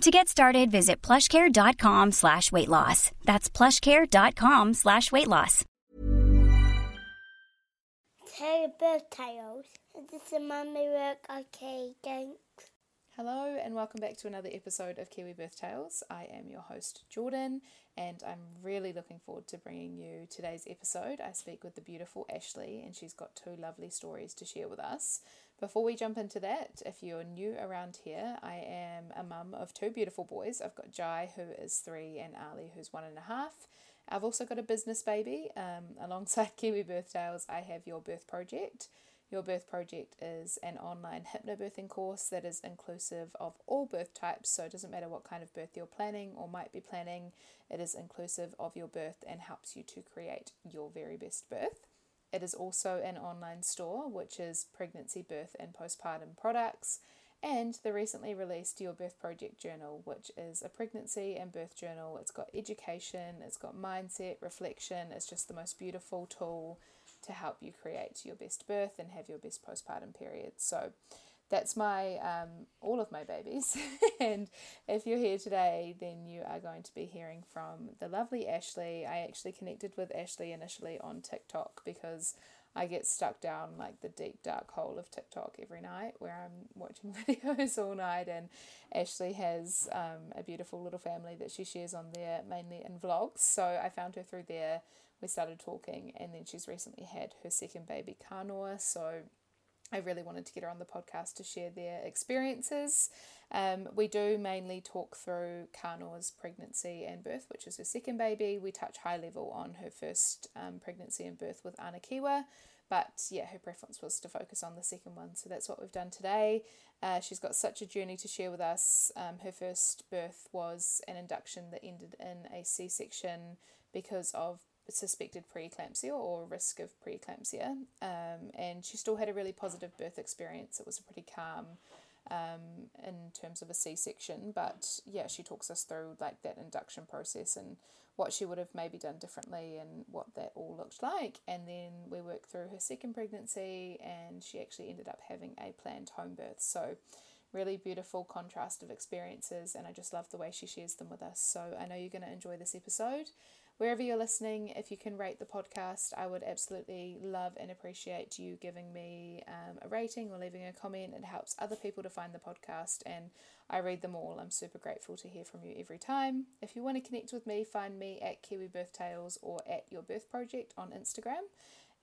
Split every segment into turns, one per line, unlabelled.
To get started, visit plushcare.com slash weight loss. That's plushcare.com slash weight loss.
Terry Bird Tales. This is Mummy Work. Okay, thanks.
Hello, and welcome back to another episode of Kiwi Birth Tales. I am your host, Jordan, and I'm really looking forward to bringing you today's episode. I speak with the beautiful Ashleigh, and she's got two lovely stories to share with us. Before we jump into that, if you're new around here, I am a mum of two beautiful boys. I've got Jai, who is three, and Ali, who's one and a half. I've also got a business baby. Um, alongside Kiwi Birth I have Your Birth Project. Your Birth Project is an online hypnobirthing course that is inclusive of all birth types, so it doesn't matter what kind of birth you're planning or might be planning, it is inclusive of your birth and helps you to create your very best birth. It is also an online store which is pregnancy, birth, and postpartum products, and the recently released Your Birth Project journal, which is a pregnancy and birth journal. It's got education, it's got mindset, reflection, it's just the most beautiful tool to help you create your best birth and have your best postpartum period. So that's my um, all of my babies. and if you're here today, then you are going to be hearing from the lovely Ashleigh. I actually connected with Ashleigh initially on TikTok because I get stuck down like the deep dark hole of TikTok every night where I'm watching videos all night. And Ashleigh has um, a beautiful little family that she shares on there, mainly in vlogs. So I found her through there we started talking, and then she's recently had her second baby, Kānoa. So I really wanted to get her on the podcast to share their experiences. Um, we do mainly talk through Kānoa's pregnancy and birth, which is her second baby. We touch high level on her first um, pregnancy and birth with Anakiwa, but yeah, her preference was to focus on the second one. So that's what we've done today. Uh, she's got such a journey to share with us. Um, her first birth was an induction that ended in a C section because of suspected preeclampsia or risk of preeclampsia. Um, and she still had a really positive birth experience. It was a pretty calm um, in terms of a C section. But yeah, she talks us through like that induction process and what she would have maybe done differently and what that all looked like. And then we worked through her second pregnancy, and she actually ended up having a planned home birth. So really beautiful contrast of experiences and I just love the way she shares them with us. So I know you're going to enjoy this episode wherever you're listening, if you can rate the podcast, I would absolutely love and appreciate you giving me um, a rating or leaving a comment. It helps other people to find the podcast, and I read them all. I'm super grateful to hear from you every time. If you want to connect with me, find me at Kiwi Birth Tales or at Your Birth Project on Instagram.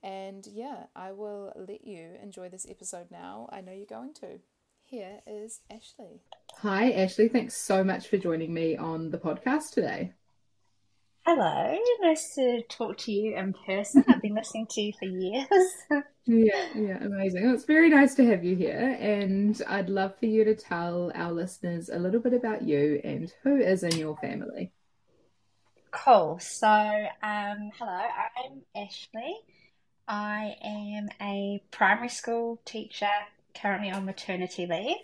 And yeah, I will let you enjoy this episode now. I know you're going to. Here is Ashleigh. Hi, Ashleigh. Thanks so much for joining me on the podcast today.
Hello, nice to talk to you in person. I've been listening to you for years.
yeah, yeah, amazing. Well, it's very nice to have you here, and I'd love for you to tell our listeners a little bit about you and who is in your family.
Cool. So, um, hello, I'm Ashleigh. I am a primary school teacher currently on maternity leave.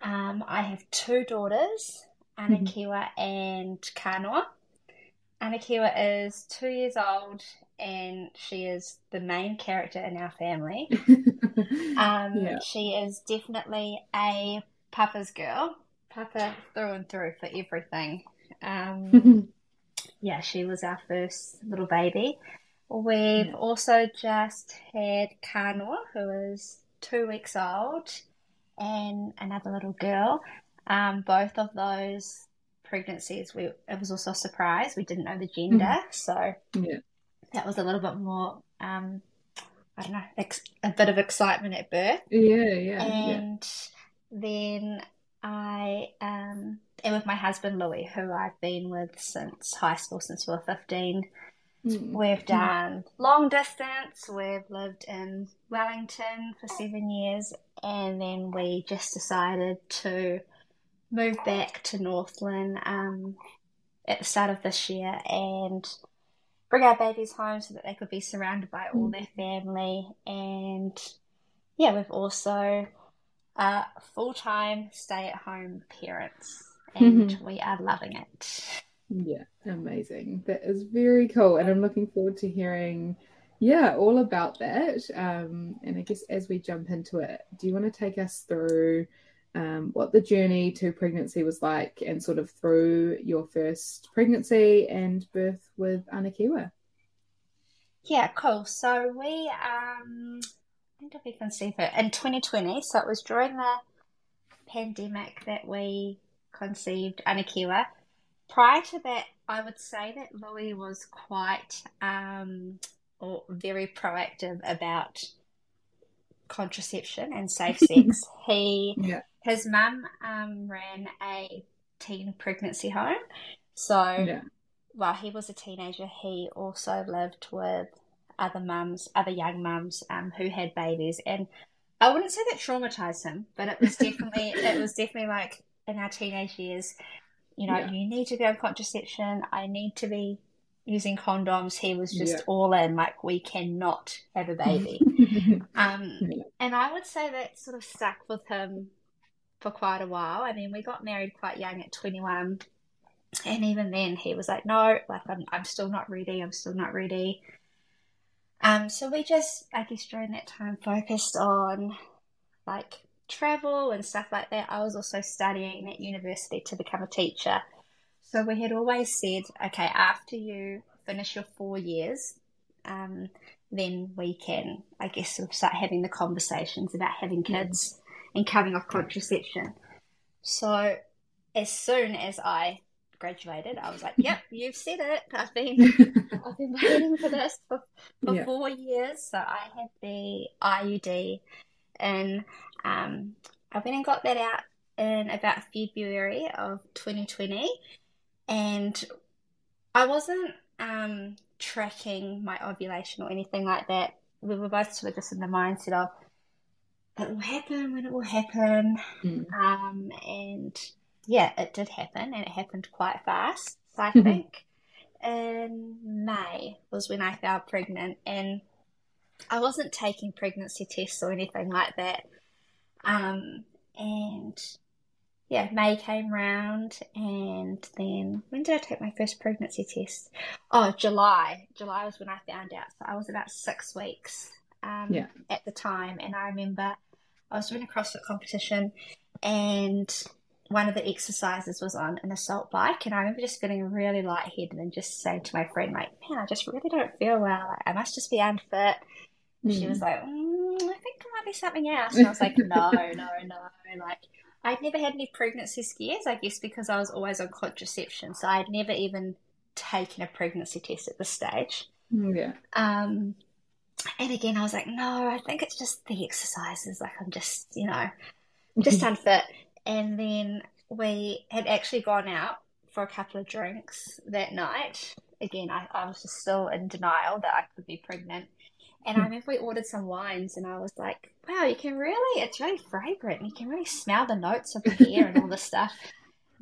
Um, I have two daughters, Anakiwa mm-hmm. and Kānoa. Anakiwa is two years old and she is the main character in our family. um, yeah. She is definitely a Papa's girl, Papa through and through for everything. Um, yeah, she was our first little baby. We've yeah. also just had Kānoa, who is two weeks old, and another little girl. Um, both of those pregnancies, we it was also a surprise. We didn't know the gender, mm-hmm. so yeah. that was a little bit more. Um, I don't know, ex- a bit of excitement at birth.
Yeah, yeah.
And yeah. then I um, am with my husband Louis, who I've been with since high school, since we were fifteen. Mm. We've done long distance. We've lived in Wellington for seven years, and then we just decided to moved back to Northland um, at the start of this year, and bring our babies home so that they could be surrounded by all their family. And yeah, we've also uh, full time stay at home parents, and
Mhm.
we are loving it.
Yeah, amazing. That is very cool. And I'm looking forward to hearing, yeah, all about that. Um, and I guess as we jump into it, do you want to take us through um, what the journey to pregnancy was like and sort of through your first pregnancy and birth with Anakiwa?
Yeah, cool. So we um when did we conceive her? In 2020. So it was during the pandemic that we conceived Anakiwa. Prior to that, I would say that Louis was quite um or very proactive about contraception and safe sex. He
Yeah.
His mum um ran a teen pregnancy home. So
Yeah.
while he was a teenager, he also lived with other mums, other young mums um, who had babies, and I wouldn't say that traumatized him, but it was definitely it was definitely like in our teenage years, you know,
Yeah.
you need to be on contraception. I need to be using condoms. He was just
Yeah.
all in, like we cannot have a baby. Um,
Yeah.
and I would say that sort of stuck with him for quite a while. I mean, we got married quite young at 21, and even then he was like, "No, like I'm, I'm still not ready. I'm still not ready." Um, so we just, I guess, during that time, focused on like travel and stuff like that. I was also studying at university to become a teacher, so we had always said, "Okay, after you finish your four years." Um, then we can, I guess, sort of start having the conversations about having kids and cutting off contraception. So, as soon as I graduated, I was like, "Yep, you've said it. I've been, I've been waiting for this for, for
Yeah.
four years." So I had the IUD, and um, I went and got that out in about February of 2020, and I wasn't um, tracking my ovulation or anything like that. We were both sort of just in the mindset of it will happen when it will happen.
Mm.
Um, and yeah, it did happen and it happened quite fast. So I
Mhm.
think in May was when I fell pregnant and I wasn't taking pregnancy tests or anything like that. Um, and yeah, May came round, and then when did I take my first pregnancy test? Oh, July. July was when I found out. So I was about six weeks um,
Yeah.
at the time, and I remember I was doing a CrossFit competition, and one of the exercises was on an assault bike, and I remember just feeling really lightheaded and just saying to my friend, like, "Man, I just really don't feel well. Like, I must just be unfit." She was like, mm, I think it might be something else. And I was like, no, no, no. Like, I'd never had any pregnancy scares, I guess, because I was always on contraception. So I'd never even taken a pregnancy test at this stage.
Mm, Yeah.
Um, and again, I was like, no, I think it's just the exercises. Like, I'm just, you know, I'm just mm-hmm. unfit. And then we had actually gone out for a couple of drinks that night. Again, I, I was just still in denial that I could be pregnant. And I hmm. remember we ordered some wines, and I was like, wow, you can really, it's really fragrant. You can really smell the notes of the beer and all this stuff.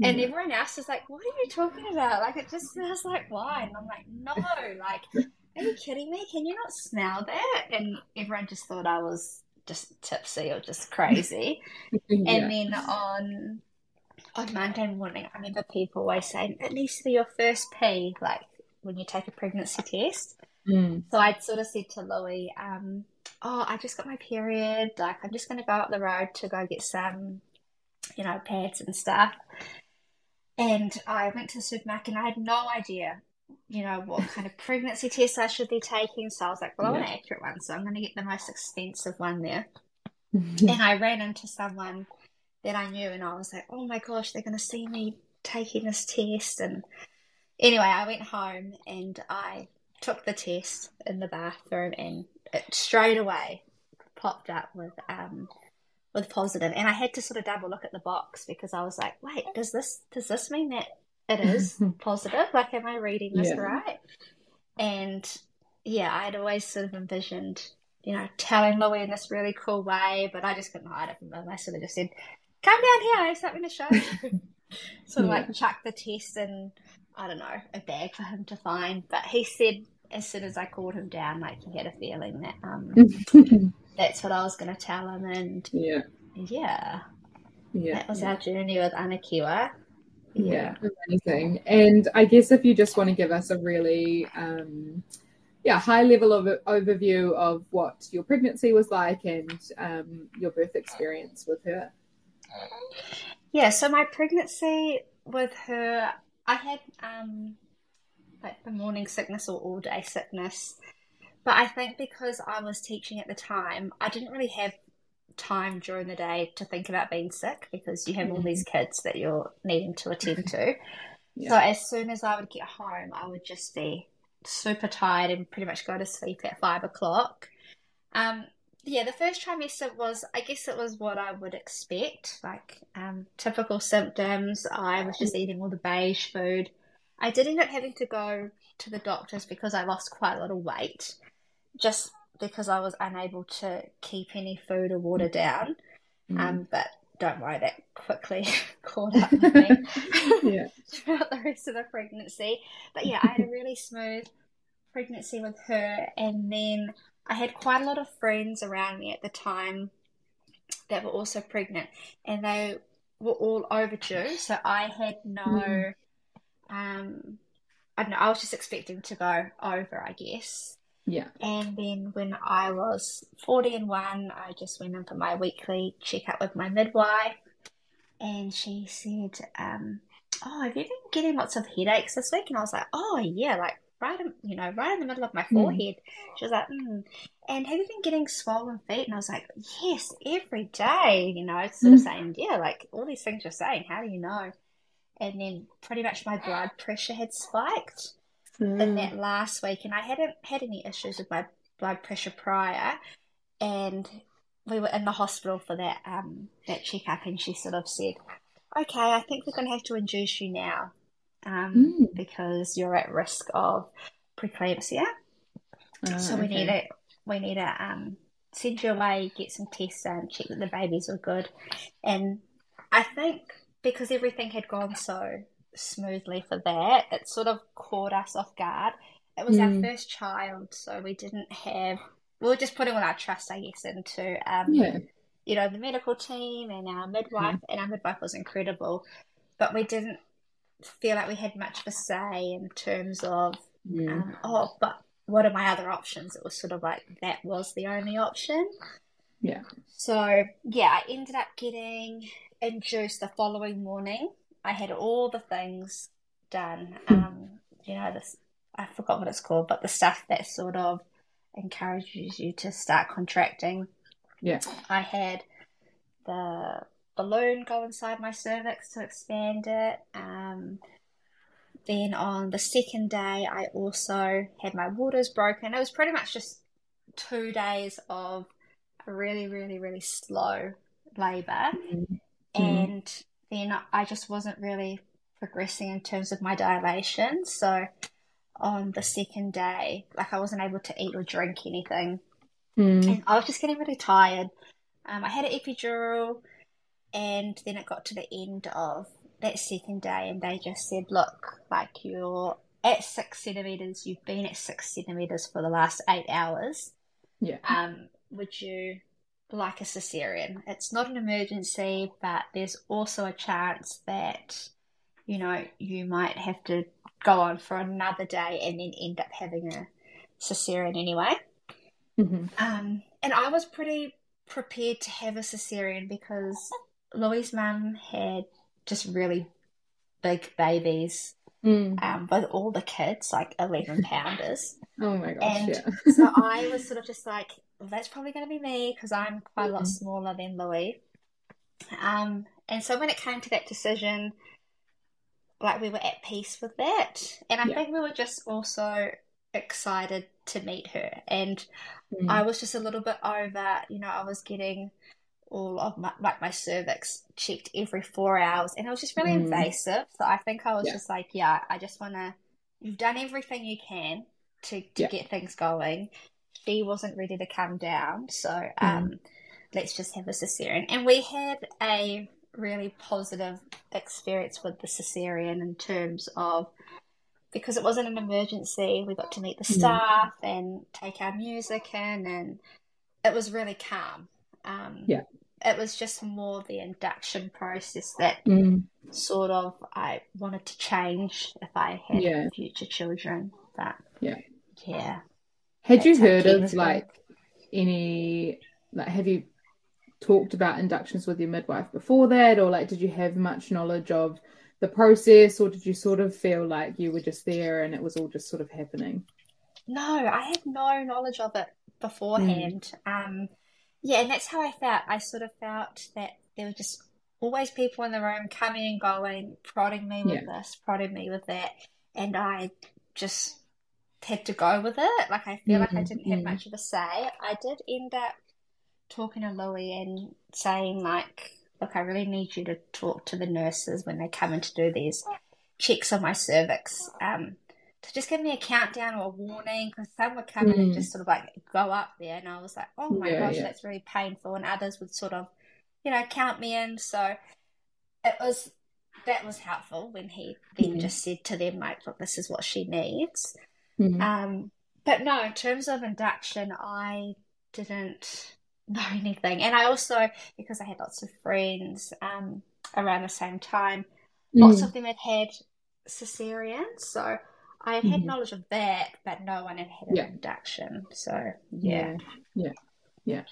And
Yeah.
everyone else was like, what are you talking about? Like, it just smells like wine. I'm like, no, like, are you kidding me? Can you not smell that? And everyone just thought I was just tipsy or just crazy.
Yeah.
And then on on Monday morning, I remember people always saying it needs to be your first pee, like when you take a pregnancy test.
Mm.
So I'd sort of said to Louis, um, "Oh, I just got my period. Like I'm just going to go up the road to go get some, you know, pads and stuff." And I went to the supermarket and I had no idea, you know, what kind of pregnancy test I should be taking. So I was like, "Well, I want an accurate one, so I'm going to get the most expensive one there." and I ran into someone that I knew, and I was like, "Oh my gosh, they're going to see me taking this test." And anyway, I went home and I took the test in the bathroom, and it straight away popped up with um with positive, and I had to sort of double look at the box because I was like, "Wait, does this does this mean that it is positive? Like, am I reading this
Yeah.
right?" And yeah, I'd always sort of envisioned you know, telling Louis in this really cool way, but I just couldn't hide it from him. I sort of just said, Come down here, I have something to show you. sort of
Yeah.
like chuck the test in, I don't know, a bag for him to find. But he said, as soon as I called him down, like he had a feeling that um, that's what I was going to tell him, and
yeah,
yeah,
yeah,
that was
yeah.
our journey with Anakiwa.
Yeah, amazing. And I guess if you just want to give us a really, um, yeah, high level of overview of what your pregnancy was like and um, your birth experience with her.
Yeah, so my pregnancy with her, I had um, like the morning sickness or all day sickness. But I think because I was teaching at the time, I didn't really have time during the day to think about being sick because you have all these kids that you're needing to attend to.
Yeah.
So as soon as I would get home, I would just be super tired and pretty much go to sleep at five o'clock. Um, yeah, the first trimester was, I guess it was what I would expect, like um, typical symptoms. I was just eating all the beige food. I did end up having to go to the doctors because I lost quite a lot of weight, just because I was unable to keep any food or water down.
Mm.
Um, but don't worry, that quickly caught up with me throughout the rest of the pregnancy. But yeah, I had a really smooth pregnancy with her, and then I had quite a lot of friends around me at the time that were also pregnant, and they were all overdue. So I had no,
Mm.
um, I don't know. I was just expecting to go over, I guess.
Yeah.
And then when I was 40 and 1, I just went in for my weekly checkup with my midwife. And she said, um, Oh, have you been getting lots of headaches this week? And I was like, Oh, yeah, like right in, you know, right in the middle of my forehead. She was like, mm. And have you been getting swollen feet? And I was like, Yes, every day, you know, sort of
Mm.
saying, Yeah, like all these things you're saying, how do you know? And then pretty much my blood pressure had spiked in
Mm.
that last week, and I hadn't had any issues with my blood pressure prior, and we were in the hospital for that um that checkup, and she sort of said, "Okay, I think we're going to have to induce you now, um,
Mm.
because you're at risk of preeclampsia.
Ah,
so we
okay.
need to we need to um send you away, get some tests done, check that the babies were good, and I think because everything had gone so smoothly for that, it sort of caught us off guard. It was
Mm.
our first child, so we didn't have. We were just putting all our trust, I guess, into um,
Yeah.
you know, the medical team and our midwife, and our midwife was incredible, but we didn't feel like we had much of a say in terms of,
Mm.
um, oh, but what are my other options? It was sort of like that was the only option.
Yeah.
So, yeah, I ended up getting induced the following morning. I had all the things done. Um, you know, this, I forgot what it's called, but the stuff that sort of encourages you to start contracting.
Yeah.
I had the balloon go inside my cervix to expand it. Um, then on the second day, I also had my waters broken. It was pretty much just two days of a really, really, really slow labor.
Mm.
And then I just wasn't really progressing in terms of my dilation. So on the second day, like I wasn't able to eat or drink anything.
Mm.
And I was just getting really tired. Um, I had an epidural, and then it got to the end of that second day, and they just said, Look, like you're at six centimeters, you've been at six centimeters for the last eight hours.
Yeah.
Um, would you like a cesarean? It's not an emergency, but there's also a chance that, you know, you might have to go on for another day and then end up having a cesarean anyway.
Mhm.
Um, and I was pretty prepared to have a cesarean because Louis' mum had just really big babies
Mm.
um, with all the kids, like 11 pounders.
Oh my gosh.
And
yeah.
so I was sort of just like, that's probably going to be me because I'm quite a lot
Mhm.
smaller than Louis. Um, and so when it came to that decision, like we were at peace with that. And I
Yeah.
think we were just also excited to meet her. And
Mm.
I was just a little bit over, you know, I was getting all of my, like my cervix checked every four hours and it was just really
Mm.
invasive. So I think I was
Yeah.
just like, yeah, I just want to, you've done everything you can to, to
Yeah.
get things going. She wasn't ready to come down. So
Mm.
um, let's just have a cesarean. And we had a really positive experience with the cesarean in terms of because it wasn't an emergency, we got to meet the staff mm. and take our music in, and it was really calm. Um,
yeah.
It was just more the induction process that
mm.
sort of I wanted to change if I had
yeah.
future children. But
yeah,
yeah.
Had you heard of like any like have you talked about inductions with your midwife before that, or like did you have much knowledge of the process, or did you sort of feel like you were just there and it was all just sort of happening?
No, I had no knowledge of it beforehand. Mm. Um, yeah, and that's how I felt. I sort of felt that there were just always people in the room coming and going, prodding me with yeah. this, prodding me with that, and I just had to go with it. Like I feel mm-hmm. like I mm, didn't have mm. much of a say. I did end up talking to Louis and saying like look, I really need you to talk to the nurses when they come in to do these checks on my cervix. Um, to just give me a countdown or a warning because some would come mm. in and just sort of like go up there, and I was like, oh my yeah, gosh, yeah. that's really painful. And others would sort of, you know, count me in. So it was that was helpful when he then mm. just said to them like, look, this is what she needs.
Mm.
Um, but no, in terms of induction, I didn't know anything. And I also, because I had lots of friends um, around the same time, mm. lots of them had had cesareans. So I had mm-hmm. knowledge of that, but no one had had an induction. So yeah.
yeah. Yeah.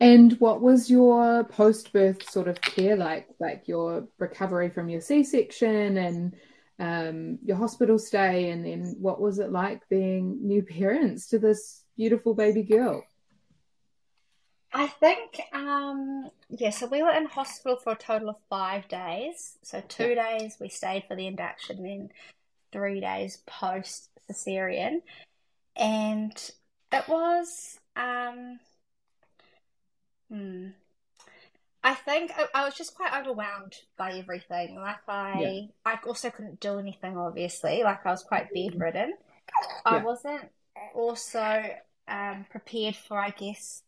And what was your post birth sort of care like? Like your recovery from your C section and um, your hospital stay, and then what was it like being new parents to this beautiful baby girl?
I think, um, yeah, so we were in hospital for a total of five days. So, two yeah. days we stayed for the induction, then three days post cesarean. And it was, um, hmm, I think I, I, was just quite overwhelmed by everything. Like, I, yeah. I also couldn't do anything, obviously. Like, I was quite bedridden. Yeah. I wasn't also um, prepared for, I guess,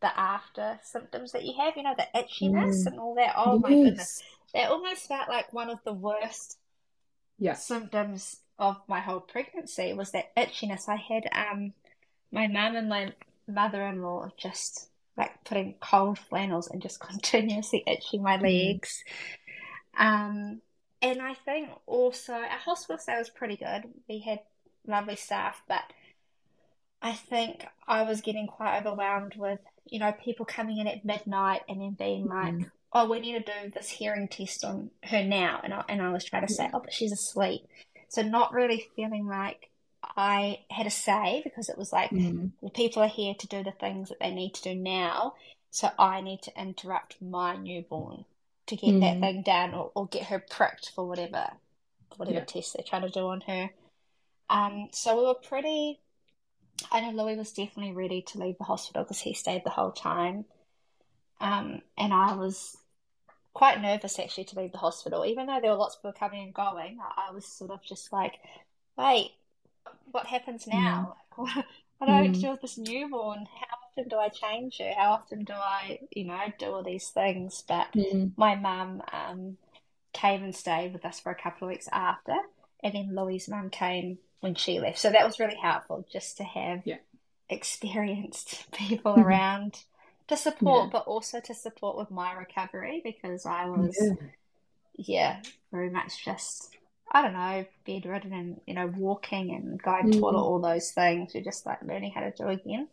the after symptoms that you have, you know, the itchiness mm. and all that. Oh yes. my goodness. That almost felt like one of the worst
yeah.
symptoms of my whole pregnancy was that itchiness. I had um my mum and my mother in law just like putting cold flannels and just continuously itching my mm. legs. Um and I think also our hospital stay was pretty good. We had lovely staff, but I think I was getting quite overwhelmed with, you know, people coming in at midnight and then being like, mm. oh, we need to do this hearing test on her now. And I, and I was trying to say, oh, but she's asleep. So not really feeling like I had a say because it was like,
mm.
well, people are here to do the things that they need to do now. So I need to interrupt my newborn to get mm. that thing done or, or get her pricked for whatever whatever yeah. test they're trying to do on her. Um, so we were pretty I know Louis was definitely ready to leave the hospital because he stayed the whole time. Um, and I was quite nervous actually to leave the hospital, even though there were lots of people coming and going. I, I was sort of just like, wait, what happens now? Mm. what do I do with this newborn? How often do I change her? How often do I, you know, do all these things? But
mm.
my mum um, came and stayed with us for a couple of weeks after, and then Louis's mum came when she left. So that was really helpful just to have
yeah.
experienced people around to support, yeah. but also to support with my recovery because I was, yeah. yeah, very much just, I don't know, bedridden and, you know, walking and going mm. toilet, all those things. You're just like learning how to do again.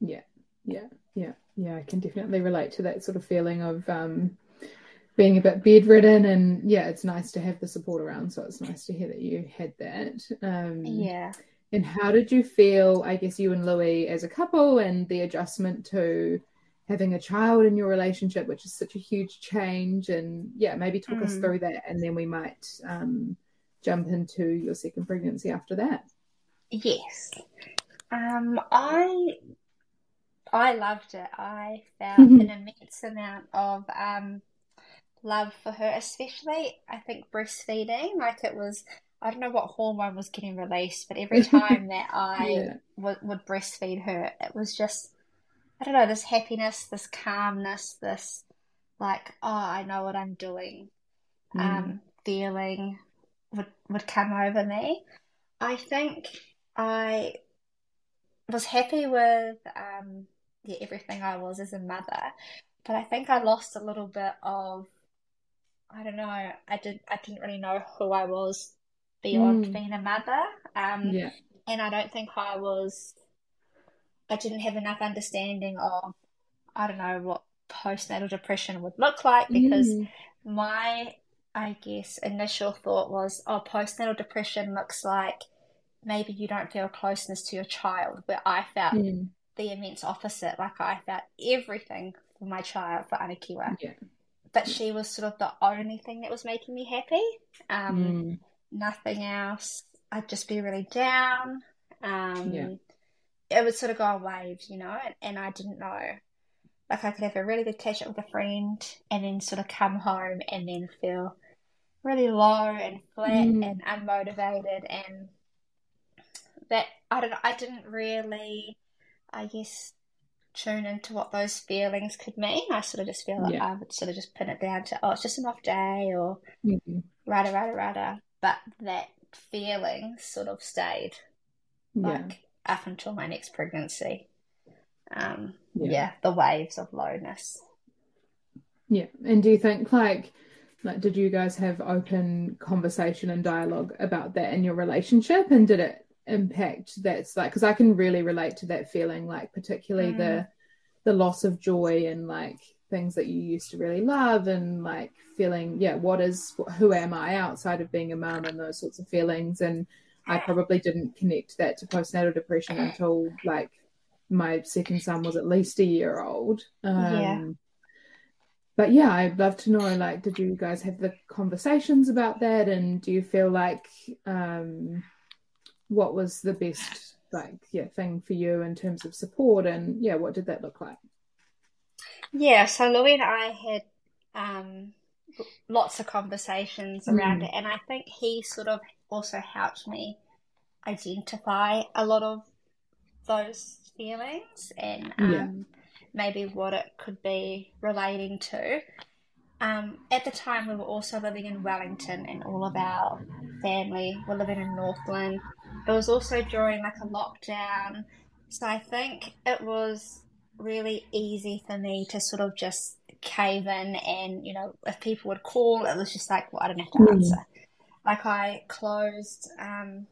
Yeah, yeah, yeah, yeah. I can definitely relate to that sort of feeling of, um, being a bit bedridden and yeah it's nice to have the support around so it's nice to hear that you had that um,
yeah
and how did you feel i guess you and louis as a couple and the adjustment to having a child in your relationship which is such a huge change and yeah maybe talk mm. us through that and then we might um, jump into your second pregnancy after that
yes um, i i loved it i felt an immense amount of um, love for her, especially I think breastfeeding. Like it was, I don't know what hormone was getting released, but every time that I yeah. w- would breastfeed her, it was just, I don't know, this happiness, this calmness, this like, oh, I know what I'm doing, mm. um, feeling would would come over me. I think I was happy with um, yeah, everything I was as a mother, but I think I lost a little bit of I don't know. I did I didn't really know who I was beyond
Mm.
being a mother. Um,
Yeah.
and I don't think I was I didn't have enough understanding of I don't know what postnatal depression would look like because
Mm.
my I guess initial thought was, oh, postnatal depression looks like maybe you don't feel closeness to your child, where I felt
Mm.
the immense opposite. Like I felt everything for my child, for Anakiwa,
Yeah.
but she was sort of the only thing that was making me happy. Um,
Mm.
nothing else. I'd just be really down. Um,
Yeah.
It would sort of go in waves, you know, and, and I didn't know. Like I could have a really good catch up with a friend and then sort of come home and then feel really low and flat
Mm.
and unmotivated and that I don't know, I didn't really, I guess, tune into what those feelings could mean. I sort of just feel like
Yeah.
I would sort of just pin it down to, oh, it's just an off day or
Mm.
rada rada rada. But that feeling sort of stayed
Yeah.
Up until my next pregnancy. Um,
Yeah.
yeah, the waves of lowness.
Yeah. And do you think like like did you guys have open conversation and dialogue about that in your relationship and did it impact that's like because I can really relate to that feeling like particularly the the loss of joy and like things that you used to really love and like feeling yeah what is who am I outside of being a mum and those sorts of feelings and I probably didn't connect that to postnatal depression until like my second son was at least a year old. Um,
Yeah.
But yeah, I'd love to know like, did you guys have the conversations about that? And do you feel like um, what was the best like yeah thing for you in terms of support? And yeah, what did that look like?
Yeah, so Louis and I had um, lots of conversations around
Mm.
it, and I think he sort of also helped me identify a lot of those feelings and
Yeah.
um, maybe what it could be relating to. Um, at the time, we were also living in Wellington, and all of our family were living in Northland. It was also during like a lockdown, so I think it was really easy for me to sort of just cave in, and you know, if people would call, it was just like, well, I don't have to
Mm.
answer. Like I closed, um,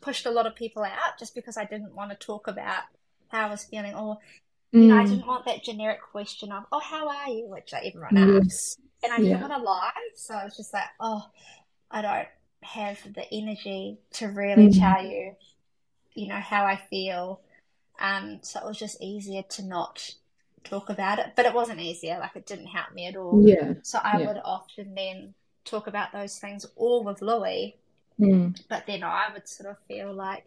pushed a lot of people out just because I didn't want to talk about how I was feeling, or you know, I
Mm.
didn't want that generic question of, "Oh, how are you?" which like, everyone asks,
Yes.
and I didn't
Yeah.
want to lie, so I was just like, "Oh, I don't have the energy to really
Mm.
tell you, you know, how I feel." Um, so it was just easier to not talk about it, but it wasn't easier. Like it didn't help me at all.
Yeah.
So I
Yeah.
would often then talk about those things all with Louis,
Mm.
but then I would sort of feel like,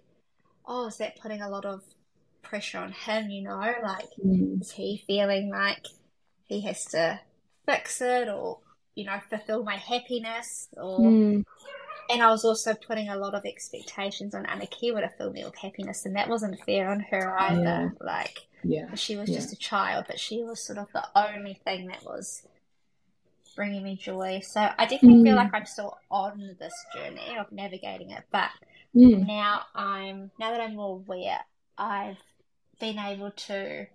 oh, is that putting a lot of pressure on him, you know? Like,
Mm.
is he feeling like he has to fix it or, you know, fulfill my happiness? Or,
Mm.
and I was also putting a lot of expectations on Anakiwa to fill me with happiness, and that wasn't fair on her either.
Yeah.
Like,
Yeah.
she was
Yeah.
just a child, but she was sort of the only thing that was bringing me joy. So I definitely feel
Mm.
like I'm still on this journey of navigating it, but
Mm.
now I'm now that I'm more aware, I've been able to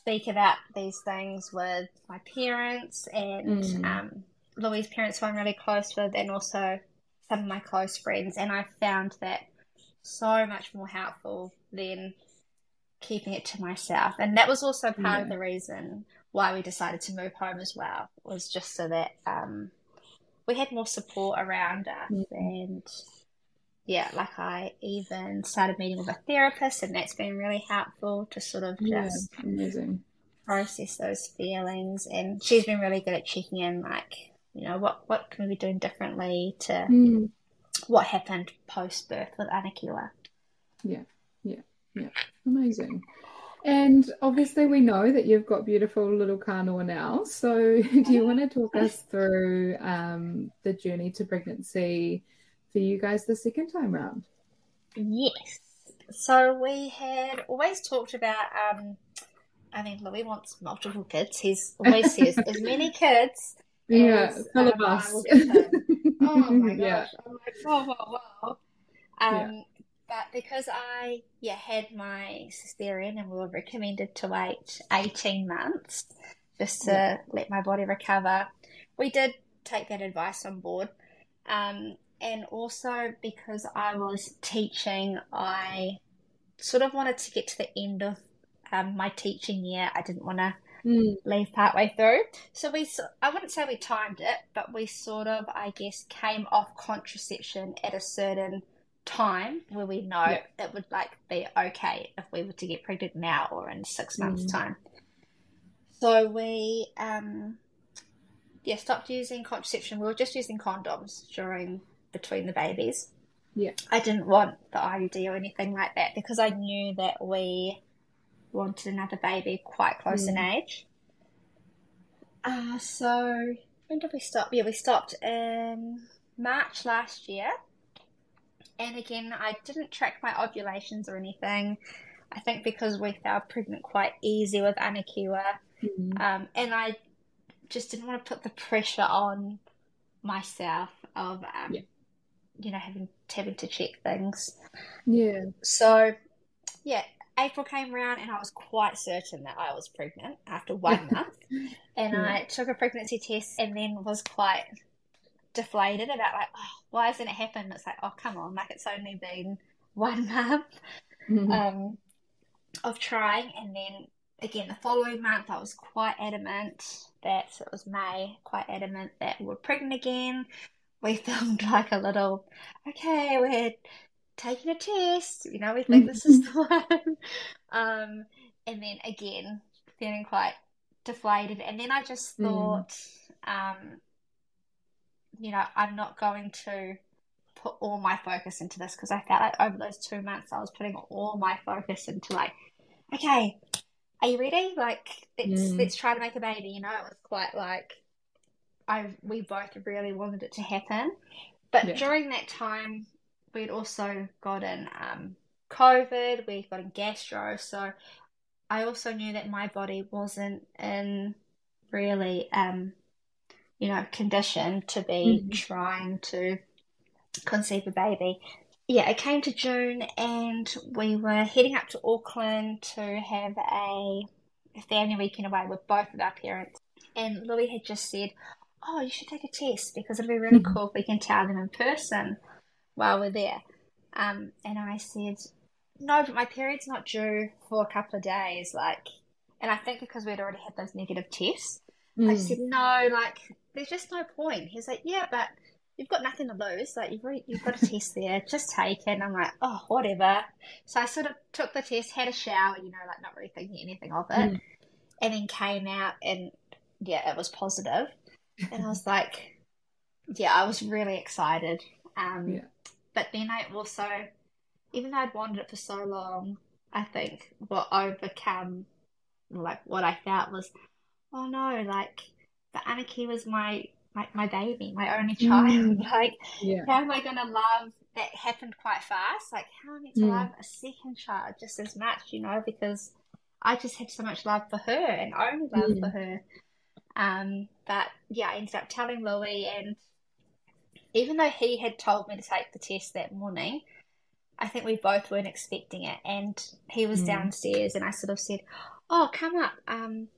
speak about these things with my parents and
Mm.
um, Louis' parents, who I'm really close with, and also some of my close friends, and I've found that so much more helpful than keeping it to myself. And that was also part of the reason why we decided to move home as well, was just so that um, we had more support around us.
Mm.
And yeah, like I even started meeting with a therapist, and that's been really helpful to sort of
Yeah.
just
Amazing.
process those feelings. And she's been really good at checking in, like, you know, what, what can we be doing differently to
Mm.
what happened post birth with Anakiwa.
Yeah, yeah, yeah. Amazing. And obviously, we know that you've got beautiful little Kānoa now. So, do you want to talk us through um, the journey to pregnancy for you guys the second time round?
Yes. So we had always talked about, um, I mean, Louis wants multiple kids. He's always says as many kids
Yeah,
as
full
um,
of us.
Oh my
Yeah.
gosh. I'm like, wow, wow, wow. Um,
Yeah.
But because I yeah had my cesarean and we were recommended to wait 18 months just to
Yeah.
let my body recover, we did take that advice on board. Um, and also because I was teaching, I sort of wanted to get to the end of um, my teaching year. I didn't want to
Mm.
leave partway through. So we, I wouldn't say we timed it, but we sort of, I guess, came off contraception at a certain time where we know it would like be okay if we were to get pregnant now or in six months'
Mm.
time. So we, um, yeah, stopped using contraception. We were just using condoms during between the babies.
Yeah.
I didn't want the IUD or anything like that because I knew that we wanted another baby quite close in age. Uh, so when did we stop? Yeah, we stopped in March last year. And again, I didn't track my ovulations or anything. I think because we fell pregnant quite easy with Anakiwa.
Mm.
Um, and I just didn't want to put the pressure on myself of, um,
Yeah.
you know, having having to check things.
Yeah.
So, yeah, April came around and I was quite certain that I was pregnant after one month. And
Yeah.
I took a pregnancy test and then was quite deflated about like, oh, why hasn't it happened? It's like, oh, come on, like it's only been one month
Mhm.
um, of trying. And then again, the following month, I was quite adamant that so it was May, quite adamant that we we're pregnant again. We filmed like a little, okay, we're taking a test, you know, we think this is the one. Um, and then again, feeling quite deflated. And then I just
Mm.
thought, um, you know, I'm not going to put all my focus into this because I felt like over those two months I was putting all my focus into like, okay, are you ready? Like, let's
Mm.
let's try to make a baby. You know, it was quite like I we both really wanted it to happen. But
Yeah.
during that time, we'd also gotten um, COVID, we'd gotten gastro, so I also knew that my body wasn't in really, um, you know, conditioned to be
Mhm.
trying to conceive a baby. Yeah, it came to June and we were heading up to Auckland to have a family weekend away with both of our parents. And Louis had just said, Oh, you should take a test because it'll be really
Mhm.
cool if we can tell them in person while we're there. Um, and I said, No, but my period's not due for a couple of days. Like, and I think because we'd already had those negative tests, I
Mm.
said, no, like, there's just no point. He's like, yeah, but you've got nothing to lose. Like, you've already, you've got a test there. Just take it. And I'm like, oh, whatever. So I sort of took the test, had a shower, you know, like not really thinking anything of it,
Mm.
and then came out and yeah, it was positive. And I was like, yeah, I was really excited. Um,
Yeah.
but then I also, even though I'd wanted it for so long, I think what overcome, like what I felt was, oh no, like the Anakiwa was my my, my baby, my only child.
Mm.
Like,
Yeah.
how am I gonna love that happened quite fast? Like, how am I going to
Mm.
love a second child just as much, you know? Because I just had so much love for her and only love
Mm.
for her. Um, but yeah, I ended up telling Louis, and even though he had told me to take the test that morning, I think we both weren't expecting it. And he was
Mm.
downstairs, and I sort of said, "Oh, come up. Um,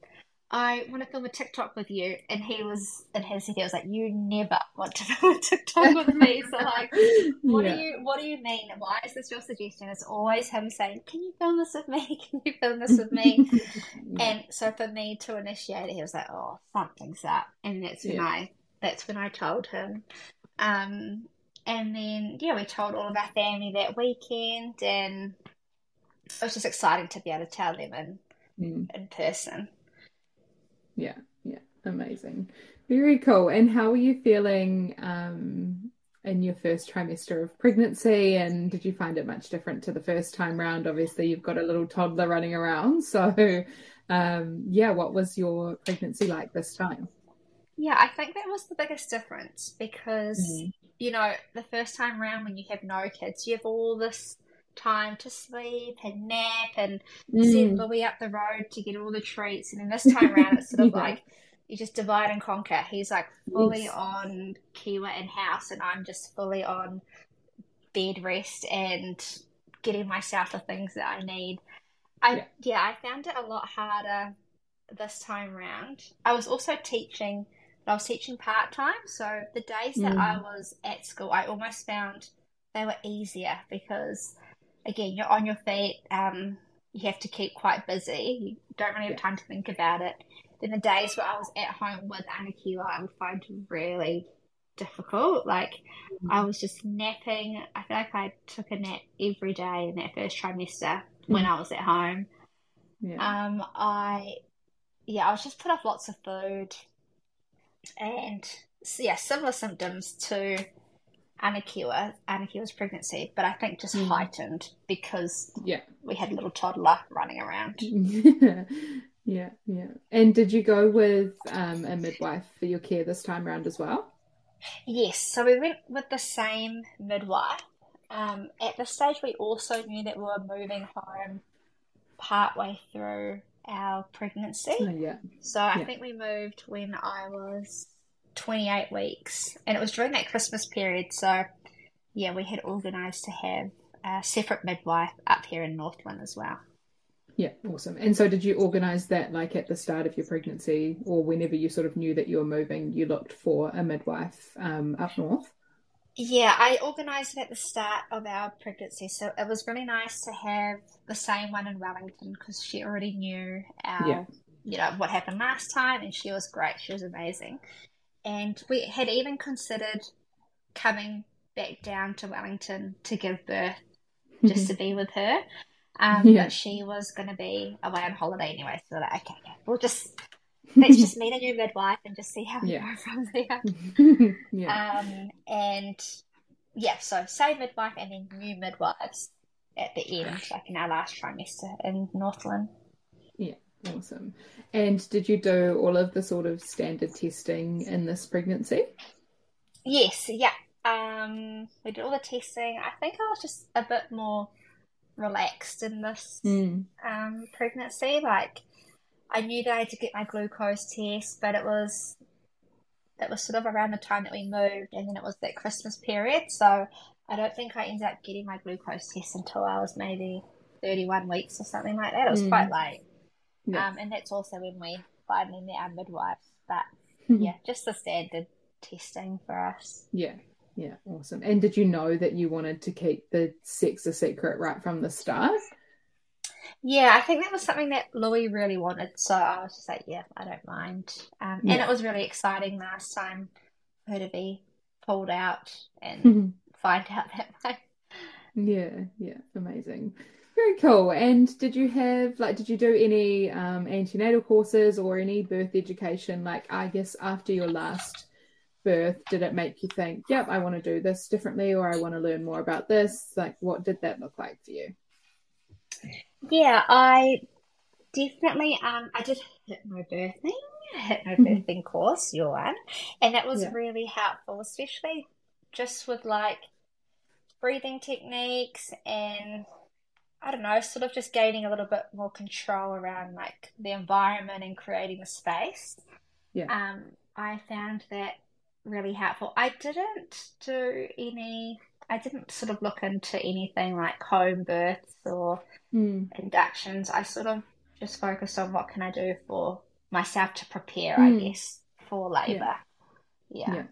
I want to film a TikTok with you." And he was in his head, he was like, "You never want to film a TikTok with me." So like, what
Yeah.
do you what do you mean? Why is this your suggestion? It's always him saying, "Can you film this with me? Can you film this with me?"
Yeah.
And so for me to initiate it, he was like, "Oh, something's up," and that's when
Yeah.
I that's when I told him. Um, and then yeah, we told all of our family that weekend, and it was just exciting to be able to tell them in
Mm.
in person.
Yeah, yeah, amazing. Very cool. And how were you feeling um, in your first trimester of pregnancy? And did you find it much different to the first time round? Obviously, you've got a little toddler running around. So, um, yeah, what was your pregnancy like this time?
Yeah, I think that was the biggest difference because
Mm.
you know the first time round when you have no kids, you have all this time to sleep and nap and send
Mm.
Louis up the road to get all the treats. And then this time around, it's sort of
Yeah.
like you just divide and conquer. He's like fully
Yes.
on Kiwa and house, and I'm just fully on bed rest and getting myself the things that I need. I
Yeah.
yeah, I found it a lot harder this time round. I was also teaching, but I was teaching part time, so the days that I
Mm.
was at school, I almost found they were easier because again, you're on your feet, um, you have to keep quite busy. You don't really have time to think about it. Then the days where I was at home with Anakiwa, I would find really difficult. Like I was just napping. I feel like I took a nap every day in that first trimester when I was at home.
Yeah.
Um, I yeah, I was just put off lots of food, and yeah, similar symptoms to Anakiwa, Anakiwa's pregnancy, but I think just
Mm.
heightened because
yeah.
we had a little toddler running around.
Yeah. Yeah. Yeah. And did you go with um, a midwife for your care this time around as well?
Yes, so we went with the same midwife. Um, at this stage, we also knew that we were moving home partway through our pregnancy.
Oh, yeah.
So I
Yeah.
think we moved when I was 28 weeks, and it was during that Christmas period. So yeah, we had organised to have a separate midwife up here in Northland as well.
Yeah, awesome. And so did you organize that like at the start of your pregnancy or whenever you sort of knew that you were moving, you looked for a midwife um, up north?
Yeah, I organised it at the start of our pregnancy, so it was really nice to have the same one in Wellington because she already knew our,
Yeah.
you know, what happened last time, and she was great. She was amazing, and we had even considered coming back down to Wellington to give birth just to be with her. Um,
Yeah.
but she was going to be away on holiday anyway, so we're like, okay, okay, we'll just let's just meet a new midwife and just see how we
Yeah.
go from there.
yeah.
Um, and yeah, so same midwife and then new midwives at the end, like in our last trimester in Northland.
Yeah, awesome. And did you do all of the sort of standard testing in this pregnancy?
Yes, yeah. Um, we did all the testing. I think I was just a bit more relaxed in this
Mm.
um, pregnancy. Like, I knew that I had to get my glucose test, but it was it was sort of around the time that we moved, and then it was that Christmas period. So I don't think I ended up getting my glucose test until I was maybe 31 weeks or something like that. It was
Mm.
quite late.
Yeah.
Um, and that's also when we finally met our midwife. But yeah, just the standard testing for us.
Yeah, yeah, awesome. And did you know that you wanted to keep the sex a secret right from the start?
Yeah, I think that was something that Louis really wanted. So I was just like, yeah, I don't mind. Um, and it was really exciting last time for her to be pulled out and find out that way.
Yeah, yeah, amazing. Very cool. And did you have like did you do any um antenatal courses or any birth education like I guess after your last birth did it make you think, yep, I want to do this differently or I want to learn more about this? Like what did that look like for you?
Yeah, I definitely um I did hypnobirthing, hypnobirthing course, your one, and that was
Yeah.
really helpful, especially just with like breathing techniques and I don't know, sort of just gaining a little bit more control around like the environment and creating the space.
Yeah.
Um, I found that really helpful. I didn't do any, I didn't sort of look into anything like home births or
Mm.
inductions. I sort of just focused on what can I do for myself to prepare,
Mm.
I guess, for labor. Yeah.
Yeah.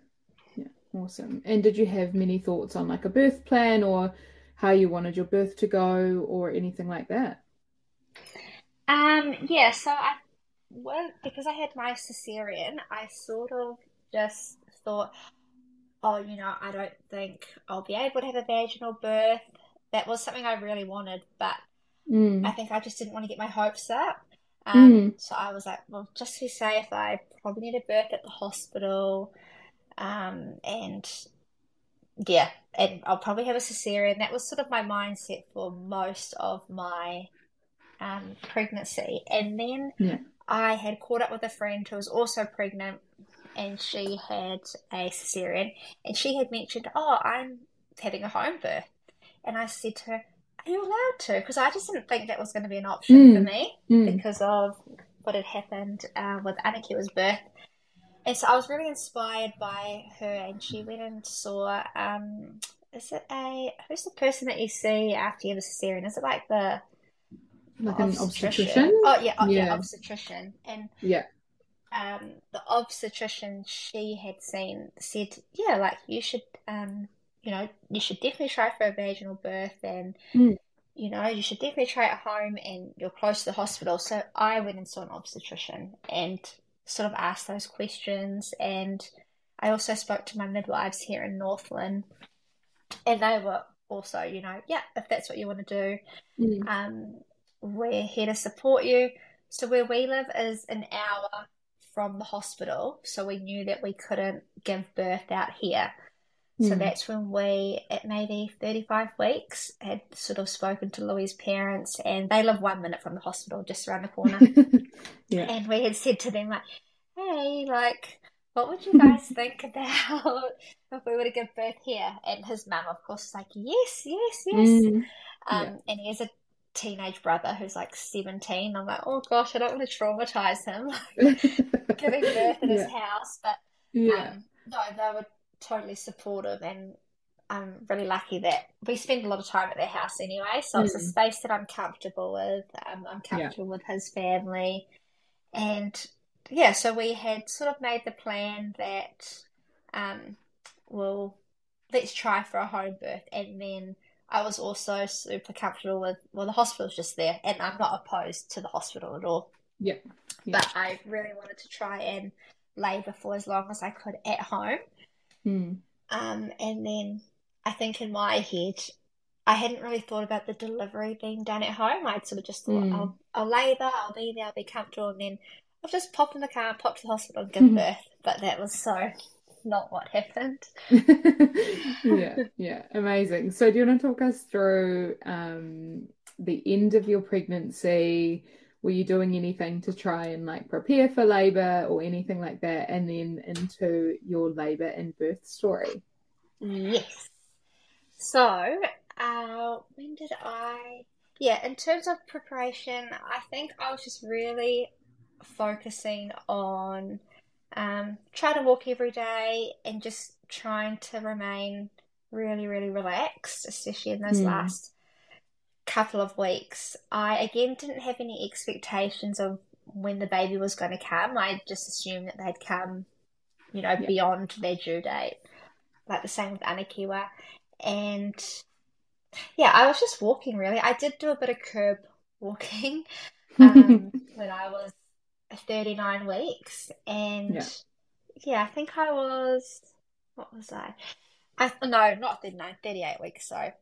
Yeah. Awesome. And did you have many thoughts on like a birth plan or how you wanted your birth to go or anything like that?
Um, yeah, so I well, because I had my cesarean, I sort of just thought, oh, you know, I don't think I'll be able to have a vaginal birth. That was something I really wanted, but I
Mm.
think I just didn't want to get my hopes up. Um,
Mm.
so I was like, well, just to be safe, I probably need a birth at the hospital. Um, and yeah, and I'll probably have a cesarean. That was sort of my mindset for most of my um, pregnancy. And then
Yeah.
I had caught up with a friend who was also pregnant, and she had a cesarean, and she had mentioned, "Oh, I'm having a home birth," and I said to her, "Are you allowed to?" Because I just didn't think that was going to be an option for
Mm.
me
Mm.
because of what had happened uh, with Anakiwa's birth. And so I was really inspired by her, and she went and saw um, is it a who's the person that you see after you have a cesarean? Is it like the
like an obstetrician?
Oh yeah, oh, yeah,
Yeah.
obstetrician. And
Yeah.
um, the obstetrician she had seen said, yeah, like you should, um, you know, you should definitely try for a vaginal birth, and
Mm.
you know, you should definitely try at home, and you're close to the hospital. So I went and saw an obstetrician and sort of asked those questions, and I also spoke to my midwives here in Northland, and they were also, you know, yeah, if that's what you want to do,
Mm.
um, we're here to support you. So where we live is an hour from the hospital, so we knew that we couldn't give birth out here. So
Mm.
that's when we, at maybe 35 weeks, had sort of spoken to Louis' parents, and they live one minute from the hospital, just around the corner.
yeah.
And we had said to them, like, hey, like, what would you guys think about if we were to give birth here? And his mum, of course, was like, yes, yes, yes.
Mm.
Um,
Yeah.
and he has a teenage brother who's like 17. I'm like, oh gosh, I don't want to traumatize him giving birth in his house. But
Yeah.
um, no, they were totally supportive, and I'm really lucky that we spend a lot of time at their house anyway. So it's a
Mm.
space that I'm comfortable with. Um, I'm
Yeah.
comfortable with his family, and yeah, so we had sort of made the plan that um, we'll let's try for a home birth, and then. I was also super comfortable with, well, the hospital's just there, and I'm not opposed to the hospital at all.
Yeah. Yeah.
But I really wanted to try and labour for as long as I could at home.
Mm.
Um, and then I think in my head, I hadn't really thought about the delivery being done at home. I'd sort of just thought,
Mm.
I'll, I'll labour, I'll be there, I'll be comfortable, and then I'll just pop in the car, pop to the hospital and give birth. But that was so not what happened.
yeah, yeah, amazing. So, do you want to talk us through um, the end of your pregnancy? Were you doing anything to try and like prepare for labor or anything like that? And then into your labor and birth story.
Yes. So, uh, when did I? Yeah, in terms of preparation, I think I was just really focusing on um, trying to walk every day and just trying to remain really, really relaxed, especially in those
Hmm.
last couple of weeks. I again didn't have any expectations of when the baby was going to come. I just assumed that they'd come, you know,
Yeah.
beyond their due date like the same with Anakiwa. And yeah, I was just walking really. I did do a bit of curb walking um, when I was 39 weeks. And
Yeah.
yeah, I think I was, what was I? I no, not 39, 38 weeks, sorry.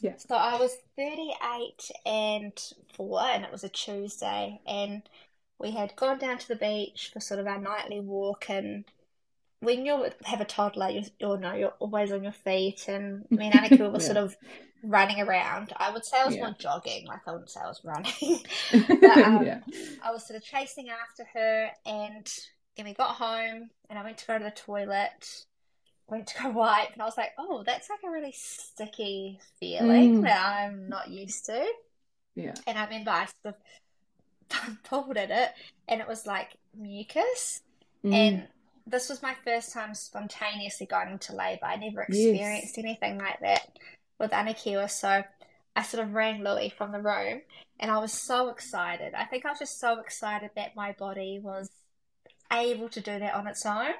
Yeah.
So I was 38 and 4, and it was a Tuesday, and we had gone down to the beach for sort of our nightly walk, and when you have a toddler, you, you'll know you're always on your feet, and me and Anakiwa were
Yeah.
sort of running around. I would say I was
Yeah.
more jogging, like I wouldn't say I was running. But, um,
Yeah.
I was sort of chasing after her, and then we got home, and I went to go to the toilet, went to go wipe, and I was like, oh, that's like a really sticky feeling
Mm.
that I'm not used to.
Yeah.
And I remember I sort of pulled at it, and it was like mucus.
Mm.
And this was my first time spontaneously going into labour. I never
Yes.
experienced anything like that with Anakiwa. So I sort of rang Louis from the room and I was so excited. I think I was just so excited that my body was able to do that on its own.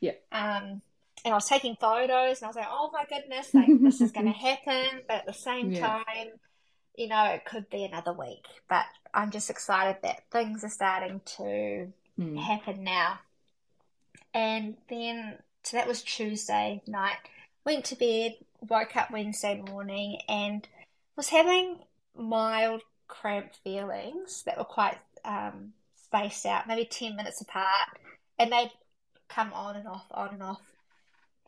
Yeah.
Um, and I was taking photos and I was like, oh my goodness, like this is going to happen. But at the same
Yeah.
time, you know, it could be another week. But I'm just excited that things are starting to
Mm.
happened now. And then, so that was Tuesday night. Went to bed, woke up Wednesday morning, and was having mild cramp feelings that were quite um, spaced out, maybe 10 minutes apart. And they'd come on and off, on and off.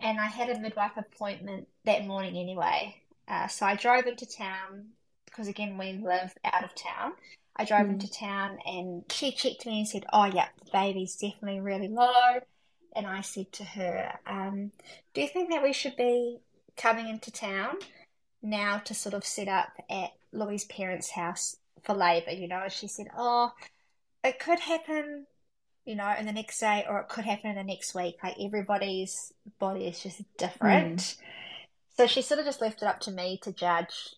And I had a midwife appointment that morning anyway. Uh, so I drove into town because, again, we live out of town. I drove
Mm.
into town and she checked me and said, Oh, yeah, the baby's definitely really low. And I said to her, um, Do you think that we should be coming into town now to sort of set up at Louis' parents' house for labour? You know, and she said, Oh, it could happen, you know, in the next day or it could happen in the next week. Like everybody's body is just different. So she sort of just left it up to me to judge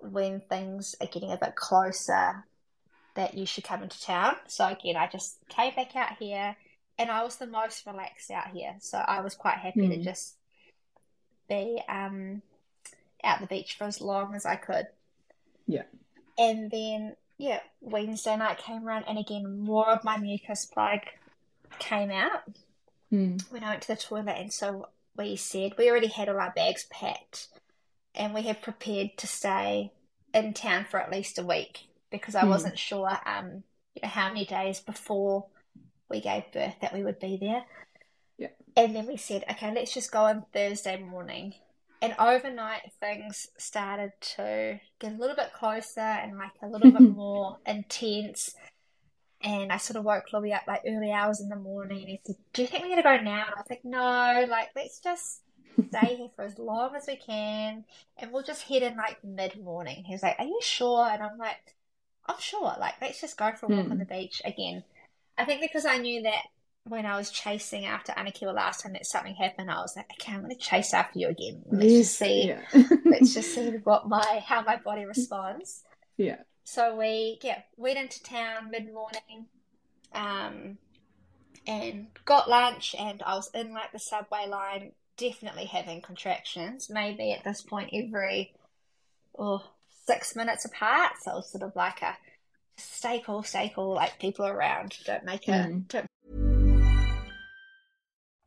when things are getting a bit closer that you should come into town. So again, I just came back out here and I was the most relaxed out here. So I was quite happy mm. to hmm. just be um, out the beach for as long as I could.
Yeah.
And then, yeah, Wednesday night came around and again, more of my mucus plug came out
mm.
when I went to the toilet. And so we said we already had all our bags packed and we had prepared to stay in town for at least a week because I mm. wasn't sure um, you know, how many days before we gave birth that we would be there.
Yeah.
And then we said, okay, let's just go on Thursday morning. And overnight, things started to get a little bit closer and like a little bit more intense. And I sort of woke Louis up like early hours in the morning and he said, Do you think we're going to go now? And I was like, No, like, let's just stay here for as long as we can and we'll just head in like mid morning. He was like, Are you sure? And I'm like, I'm sure. Like, let's just go for a walk mm. on the beach again. I think because I knew that when I was chasing after Anakiwa last time that something happened, I was like, okay, I'm going to chase after you again. Let's yes, just see. Yeah. let's just see what my how my body responds.
Yeah.
So we yeah went into town mid morning, um, and got lunch, and I was in like the subway line, definitely having contractions. Maybe at this point every oh six minutes apart. So it was sort of like a staple, staple. like people around. Don't make it. Mm. Don't...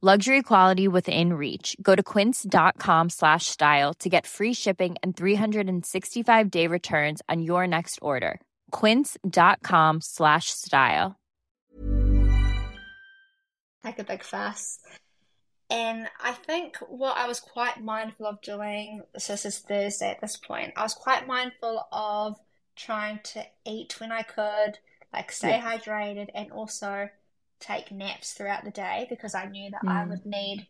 luxury quality within reach. Go to quince.com slash style to get free shipping and 365 day returns on your next order. quince.com slash style.
Like a big fuss. And I think what I was quite mindful of doing, so this is Thursday at this point, I was quite mindful of trying to eat when I could, like stay yeah. hydrated, and also take naps throughout the day because I knew that mm. I would need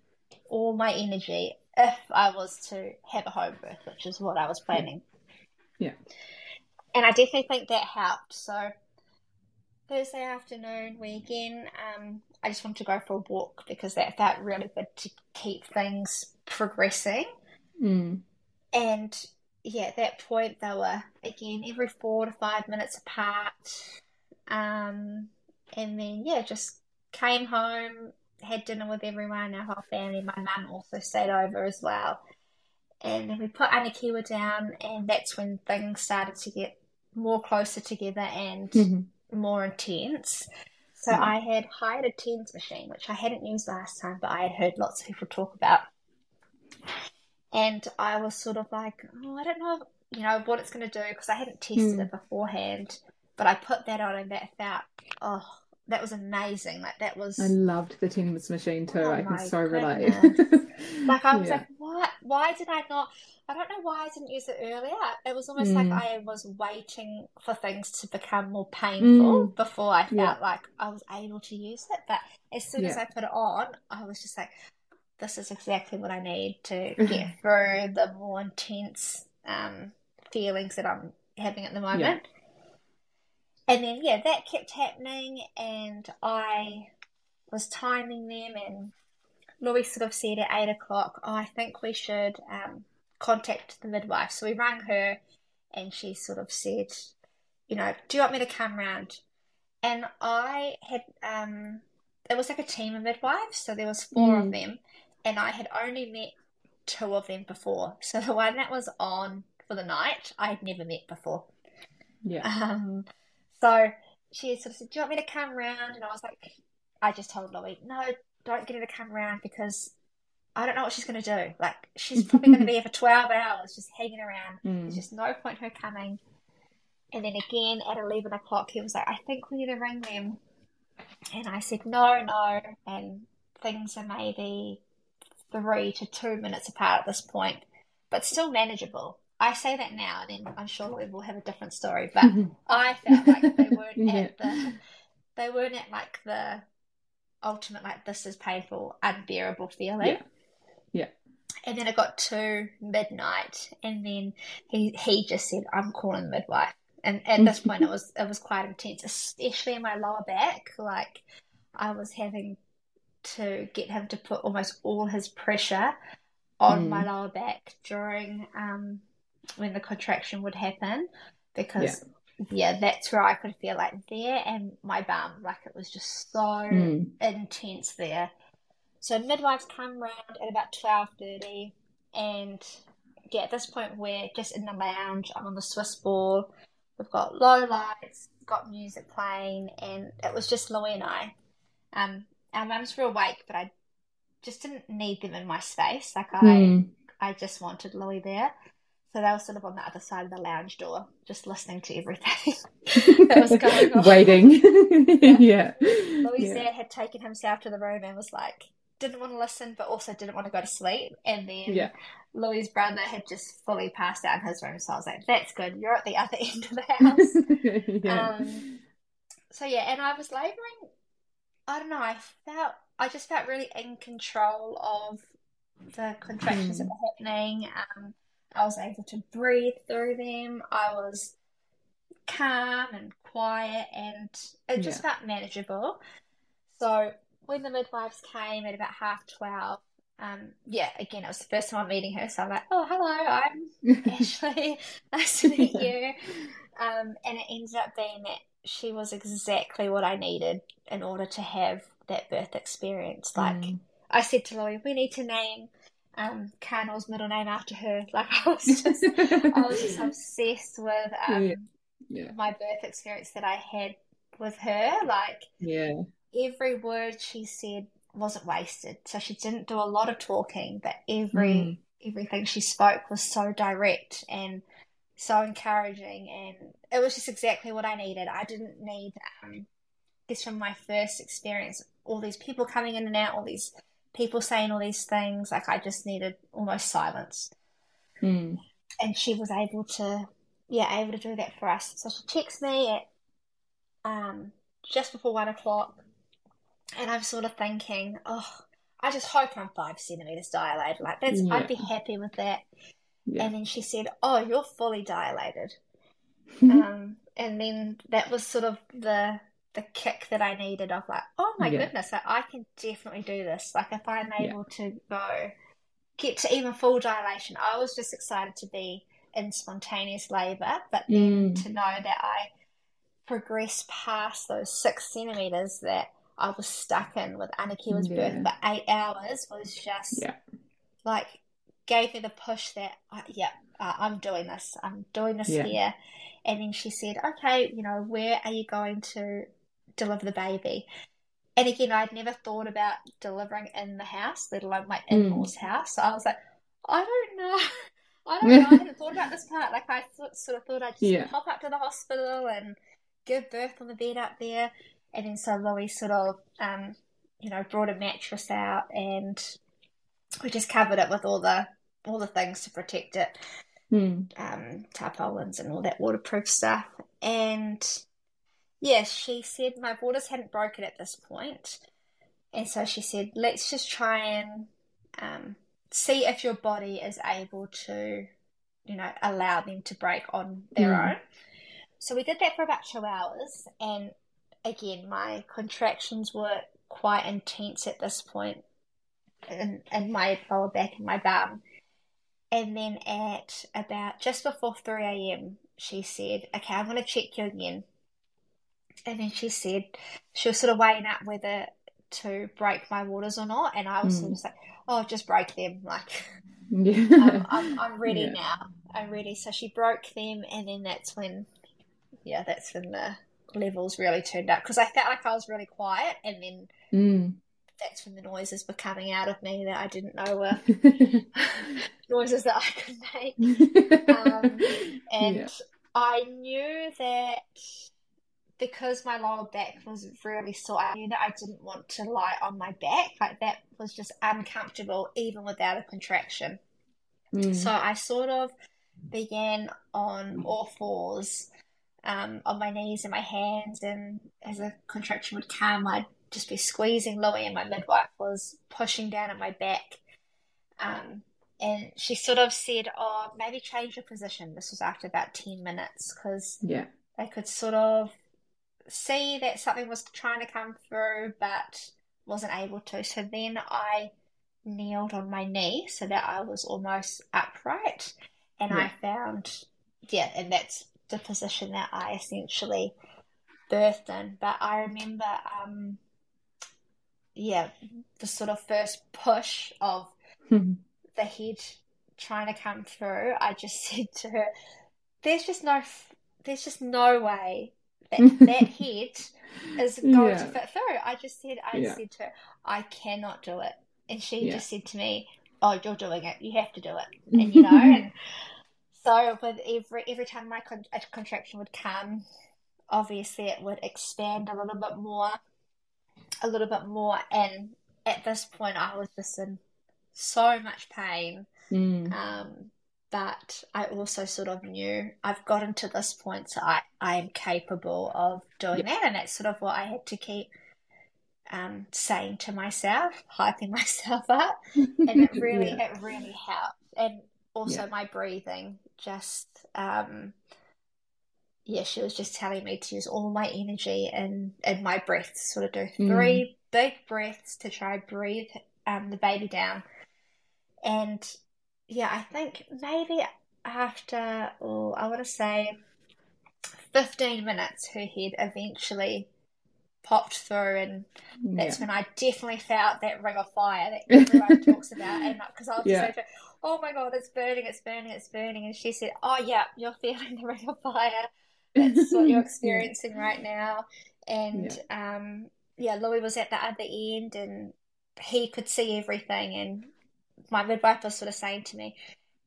all my energy if I was to have a home birth, which is what I was planning.
Yeah.
And I definitely think that helped. So Thursday afternoon, we again, um, I just wanted to go for a walk because that felt really good to keep things progressing.
Mm.
And yeah, at that point they were again every four to five minutes apart. Um, and then yeah, just came home, had dinner with everyone, our whole family. My mum also stayed over as well. And then we put Anakiwa down, and that's when things started to get more closer together and mm-hmm. more intense. So mm-hmm. I had hired a TENS machine, which I hadn't used last time, but I had heard lots of people talk about. And I was sort of like, oh, I don't know, you know, what it's going to do because I hadn't tested mm. it beforehand. But I put that on and that felt, oh, that was amazing. Like that was.
I loved the TENS machine too. Oh I can so relate.
like I was yeah. like, what? Why did I not? I don't know why I didn't use it earlier. It was almost mm. like I was waiting for things to become more painful mm. before I felt yeah. like I was able to use it. But as soon yeah. as I put it on, I was just like, this is exactly what I need to get through the more intense um, feelings that I'm having at the moment. And then, yeah, that kept happening, and I was timing them, and Louis sort of said at eight o'clock, oh, I think we should um, contact the midwife. So we rang her, and she sort of said, you know, do you want me to come round? And I had, um, it was like a team of midwives, so there was four mm. of them, and I had only met two of them before. So the one that was on for the night, I had never met before.
Yeah.
Um, so she sort of said, "Do you want me to come round?" And I was like, I just told Louis, "No, don't get her to come round because I don't know what she's going to do. Like she's probably going to be here for twelve hours, just hanging around. Mm. There's just no point her coming." And then again at eleven o'clock, he was like, "I think we need to ring them." And I said, "No, no." And things are maybe three to two minutes apart at this point, but still manageable. I say that now, and then I'm sure we will have a different story. But I felt like they weren't
Yeah.
at the, they weren't at like the ultimate like this is painful, unbearable feeling.
Yeah. Yeah.
And then it got to midnight, and then he he just said, "I'm calling the midwife." And at this point, it was it was quite intense, especially in my lower back. Like I was having to get him to put almost all his pressure on
Mm.
my lower back during um when the contraction would happen because yeah, that's where I could feel like there and my bum, like it was just so
Mm.
intense there. So midwives come round at about twelve thirty, and yeah, at this point we're just in the lounge. I'm on the Swiss ball. We've got low lights, got music playing, and it was just Louis and I. Um, our mums were awake, but I just didn't need them in my space. Like I,
Mm.
I just wanted Louis there. So they were sort of on the other side of the lounge door, just listening to everything that was going on.
Waiting. yeah.
Louis'
yeah.
had taken himself to the room and was like, didn't want to listen, but also didn't want to go to sleep. And then
Yeah.
Louis' brother had just fully passed out in his room. So I was like, that's good. You're at the other end of the house.
yeah.
Um, so yeah, and I was laboring. I don't know. I felt I just felt really in control of the contractions that
Mm.
were happening. Um, I was able to breathe through them. I was calm and quiet, and it just felt manageable. So when the midwives came at about half twelve, um, yeah, again, it was the first time I'm meeting her, so I'm like, oh, hello, I'm Ashleigh, nice to meet you. Um, and it ended up being that she was exactly what I needed in order to have that birth experience. Like
Mm.
I said to Lily, we need to name um Kānoa's middle name after her. Like I was just I was just obsessed with um
Yeah. Yeah.
my birth experience that I had with her. Like
Yeah.
every word she said wasn't wasted. So she didn't do a lot of talking, but every
Mm.
everything she spoke was so direct and so encouraging and it was just exactly what I needed. I didn't need um this from my first experience, all these people coming in and out, all these people saying all these things, like I just needed almost silence.
Mm.
And she was able to yeah, able to do that for us. So she texts me at um just before one o'clock and I'm sort of thinking, oh, I just hope I'm five centimeters dilated. Like that's,
Yeah.
I'd be happy with that.
Yeah.
And then she said, "Oh, you're fully dilated." Um, and then that was sort of the the kick that I needed of like, "Oh my
Yeah.
goodness, like, I can definitely do this." Like if I'm
Yeah.
able to go get to even full dilation, I was just excited to be in spontaneous labor, but then
Mm.
to know that I progressed past those six centimeters that I was stuck in with Anakiwa's
Yeah.
birth for eight hours was just
Yeah.
like gave me the push that uh, yeah uh, I'm doing this I'm doing this
Yeah.
here and then she said okay you know where are you going to deliver the baby and again I'd never thought about delivering in the house let alone my
Mm.
in-laws house so I was like I don't know I don't know I hadn't thought about this part like I thought, sort of thought I'd just
Yeah.
pop up to the hospital and give birth on the bed up there and then so Louis sort of um you know brought a mattress out and we just covered it with all the all the things to protect it,
Mm.
um, tarpaulins and all that waterproof stuff. And yeah, she said my waters hadn't broken at this point, and so she said, let's just try and um, see if your body is able to, you know, allow them to break on their
Mm.
own. So we did that for about two hours, and again, my contractions were quite intense at this point in, in my lower back and my bum. And then at about just before 3 a.m., she said, Okay, I'm going to check you again. And then she said, she was sort of weighing up whether to break my waters or not. And I was sort
Mm.
of like, Oh, just break them. Like,
Yeah.
I'm, I'm, I'm ready
Yeah.
now. I'm ready. So she broke them, and then that's when, yeah, that's when the levels really turned up because I felt like I was really quiet, and then
Mm.
that's when the noises were coming out of me that I didn't know were noises that I could make. Um, and
Yeah.
I knew that because my lower back was really sore, I knew that I didn't want to lie on my back. Like that was just uncomfortable, even without a contraction.
Mm.
So I sort of began on all fours, um, on my knees and my hands, and as a contraction would come, I'd just be squeezing Louis, and my midwife was pushing down at my back. Um, and she sort of said, "Oh, maybe change your position." This was after about ten minutes because
Yeah.
they could sort of see that something was trying to come through, but wasn't able to. So then I kneeled on my knee so that I was almost upright, and I found, yeah, and that's the position that I essentially birthed in. But I remember, um, yeah, the sort of first push of the head trying to come through, I just said to her, "There's just no, f- there's just no way that that head is going to fit through." I just said, I
Yeah.
said to her, "I cannot do it," and she
Yeah.
just said to me, "Oh, you're doing it. You have to do it," and you know, and so with every every time my con a contraction would come, obviously it would expand a little bit more, a little bit more, and at this point I was just in so much pain.
Mm.
Um, but I also sort of knew I've gotten to this point, so I, I am capable of doing that, and that's sort of what I had to keep um, saying to myself, hyping myself up, and it really,
Yeah.
it really helped. And also
Yeah.
my breathing, just um, yeah, she was just telling me to use all my energy and and my breaths, sort of do
Mm.
three big breaths to try breathe um, the baby down. And yeah, I think maybe after, oh, I want to say 15 minutes, her head eventually popped through, and that's
Yeah.
when I definitely felt that ring of fire that everyone talks about. And because I was
Yeah.
like, oh my God, it's burning, it's burning, it's burning. And she said, oh, yeah, you're feeling the ring of fire. That's what you're
Yeah.
experiencing right now. And um, yeah, Louis was at the other end and he could see everything. And my midwife was sort of saying to me,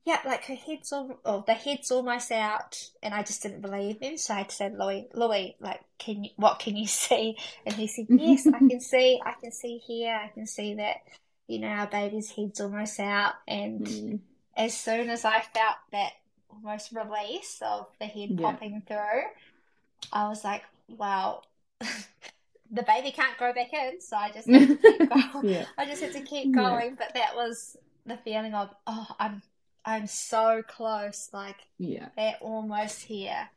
yeah, like her head's all, oh, the head's almost out. And I just didn't believe him. So I had to say, Louis, Louis, like, can you, what can you see? And he said, yes, I can see, I can see here, I can see that, you know, our baby's head's almost out. And
Mm.
as soon as I felt that almost release of the head
Yeah.
popping through, I was like, wow, the baby can't grow back in, so I just had to keep going.
Yeah.
I just had to keep
Yeah.
going. But that was the feeling of, oh, I'm I'm so close, like
Yeah.
they're almost here.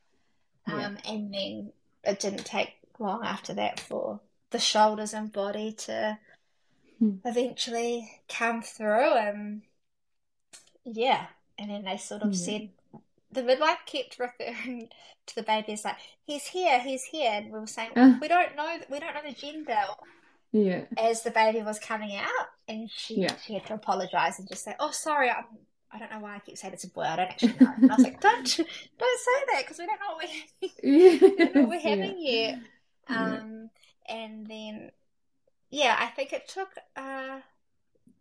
Yeah.
Um, and then it didn't take long after that for the shoulders and body to
Hmm.
eventually come through and yeah and then they sort of said the midwife kept referring to the baby as like he's here he's here and we were saying
Ah.
we don't know we don't know the gender
Yeah.
as the baby was coming out and she
Yeah.
she had to apologize and just say oh sorry I'm I don't know why I keep saying it's a boy I don't actually know and I was like don't don't say that because we don't know what we're
Yes.
don't what we're
Yeah.
having yet
Yeah.
um, and then, yeah, I think it took uh,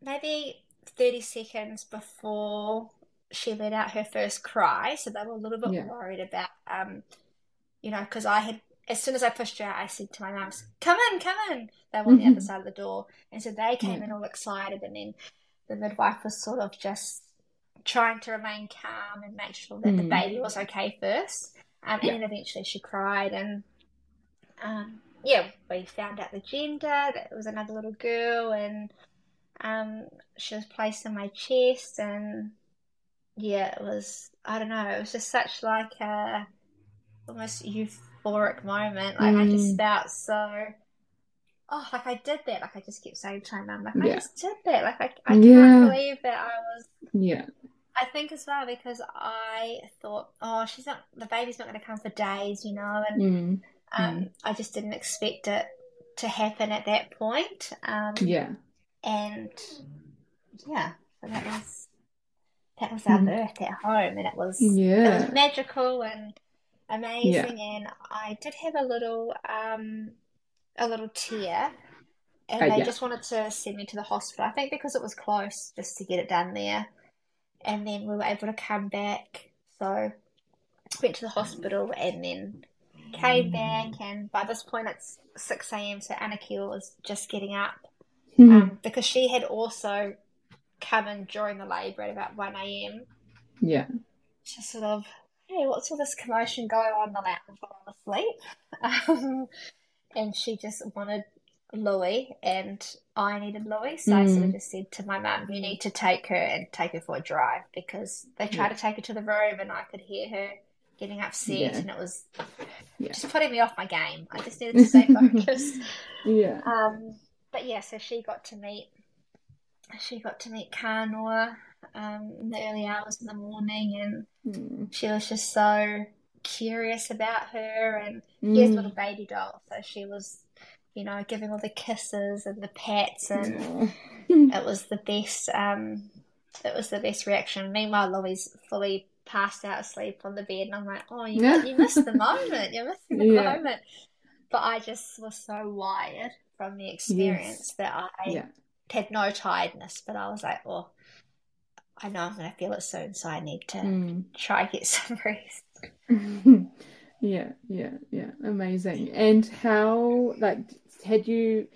maybe 30 seconds before she let out her first cry. So they were a little bit
Yeah.
worried about, um, you know, because I had, as soon as I pushed her out, I said to my mums, come in, come in. They were on the other side of the door. And so they came
Yeah.
in all excited. And then the midwife was sort of just trying to remain calm and make sure that the
Mm.
baby was okay first. Um,
Yeah.
and then eventually she cried and um, yeah, we found out the gender, that it was another little girl, and um, she was placed in my chest, and yeah, it was, I don't know, it was just such like a almost euphoric moment. Like I just
Mm.
felt so, oh, like I did that. Like I just kept saying to my mum, like I just did that. Like I, I
Yeah.
can't believe that I was
Yeah.
I think as well because I thought, oh, she's not, the baby's not going to come for days, you know, and
Mm.
um, I just didn't expect it to happen at that point. Um,
Yeah.
and yeah, so that was that was our
Mm.
birth at home, and it was it
Yeah.
was magical and amazing. And I did have a little um, a little tear, and
Uh,
they
yeah.
just wanted to send me to the hospital. I think because it was close, just to get it done there. And then we were able to come back, so went to the hospital, and then came back. And by this point, it's six a.m. So Anakiwa was just getting up
Mm.
um, because she had also come in during the labour at about 1 a.m.
Yeah.
just sort of, hey, what's all this commotion going on the night before I'm asleep? Um, and she just wanted Louis, and I needed Louis, so I sort of
Mm.
just said to my mum, "You need to take her and take her for a drive," because they tried
Yeah.
to take her to the room, and I could hear her getting upset,
Yeah.
and it was
Yeah.
just putting me off my game. I just needed to stay focused.
Yeah.
Um, but yeah, so she got to meet she got to meet Kānoa um, in the early hours in the morning, and
Mm.
She was just so curious about her. And he has a
Mm.
little baby doll, so she was, you know, giving all the kisses and the pets, and
Aw.
it was the best. Um, it was the best reaction. Meanwhile, Louis fully passed out asleep on the bed, and I'm like, "Oh, you you missed the moment. You're missing the
Yeah.
moment." But I just was so wired from the experience that I
Yeah.
had no tiredness. But I was like, "Oh, I know I'm going to feel it soon, so I need to
Mm.
try and get some rest."
Yeah, yeah, yeah. Amazing. And how, like, had you,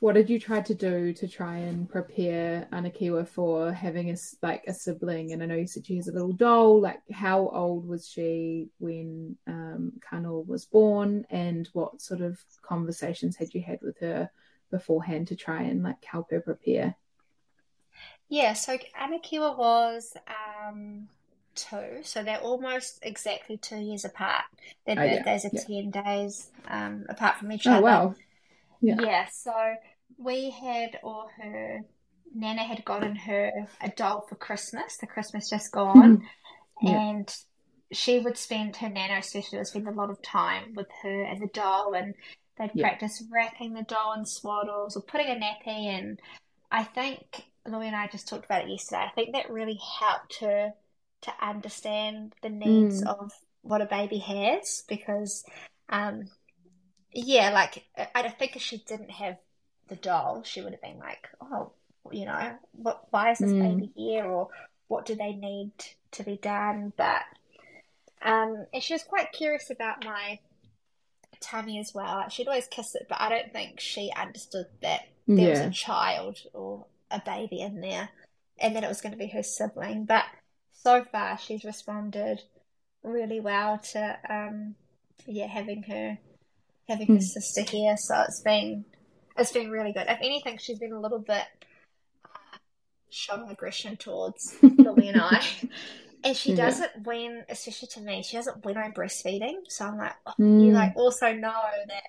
what did you try to do to try and prepare Anakiwa for having a, like, a sibling? And I know you said she has a little doll. Like, how old was she when um, Kānoa was born? And what sort of conversations had you had with her beforehand to try and, like, help her prepare?
Yeah, so Anakiwa was um, two, so they're almost exactly two years apart. Their
Oh, yeah,
birthdays are
yeah.
10 days um, apart from each
Oh,
other.
wow. Yeah.
Yeah, so we had, or her, Nana had gotten her a doll for Christmas, the Christmas just gone,
Yeah.
and she would spend, her Nana especially would spend a lot of time with her and the doll, and they'd
Yeah.
practice wrapping the doll in swaddles or putting a nappy, and I think Louis and I just talked about it yesterday. I think that really helped her to understand the needs
Mm.
of what a baby has because, um, yeah, like I think if she didn't have the doll, she would have been like, oh, you know, what, why is this
Mm.
baby here, or what do they need to be done? But, um, and she was quite curious about my tummy as well. Like, she'd always kiss it, but I don't think she understood that there was a child or a baby in there, and that it was going to be her sibling. But so far, she's responded really well to, um, yeah, having her having her
Mm.
sister here. So it's been it's been really good. If anything, she's been a little bit uh, showing aggression towards Louis and I. And she
Yeah.
does it when, especially to me, she does it when I'm breastfeeding. So I'm like, oh,
Mm.
you like also know that,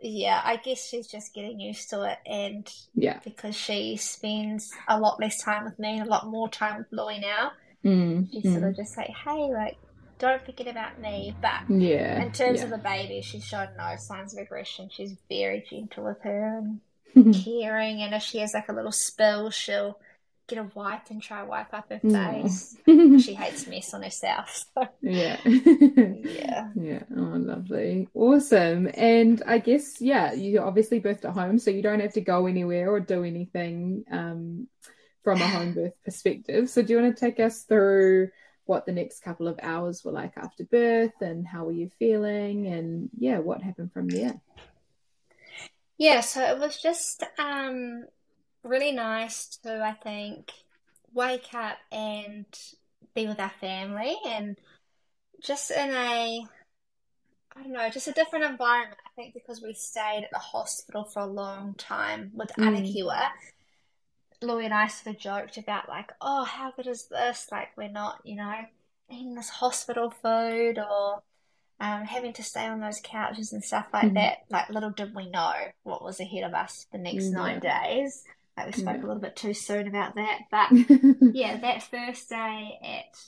yeah, I guess she's just getting used to it. And
Yeah.
because she spends a lot less time with me and a lot more time with Louis now,
Mm.
she's sort
Mm.
of just like, hey, like, don't forget about me. But
Yeah.
in terms
yeah.
of the baby, she's shown no signs of aggression. She's very gentle with her and caring. And if she has like a little spill, she'll get a wipe and try to wipe up her face. She hates mess on herself. So,
Yeah.
yeah.
Yeah. Oh, lovely. Awesome. And I guess, yeah, you obviously birthed at home, so you don't have to go anywhere or do anything um, from a home birth perspective. So do you want to take us through what the next couple of hours were like after birth and how were you feeling and yeah, what happened from there?
Yeah, so it was just um really nice to, I think, wake up and be with our family and just in a, I don't know, just a different environment. I think because we stayed at the hospital for a long time with
Mm.
Anakiwa, Louis and I sort of joked about like, oh, how good is this? Like we're not, you know, eating this hospital food or um, having to stay on those couches and stuff like
Mhm.
that. Like little did we know what was ahead of us the next nine days. Like we spoke
Yeah.
a little bit too soon about that, but yeah, that first day at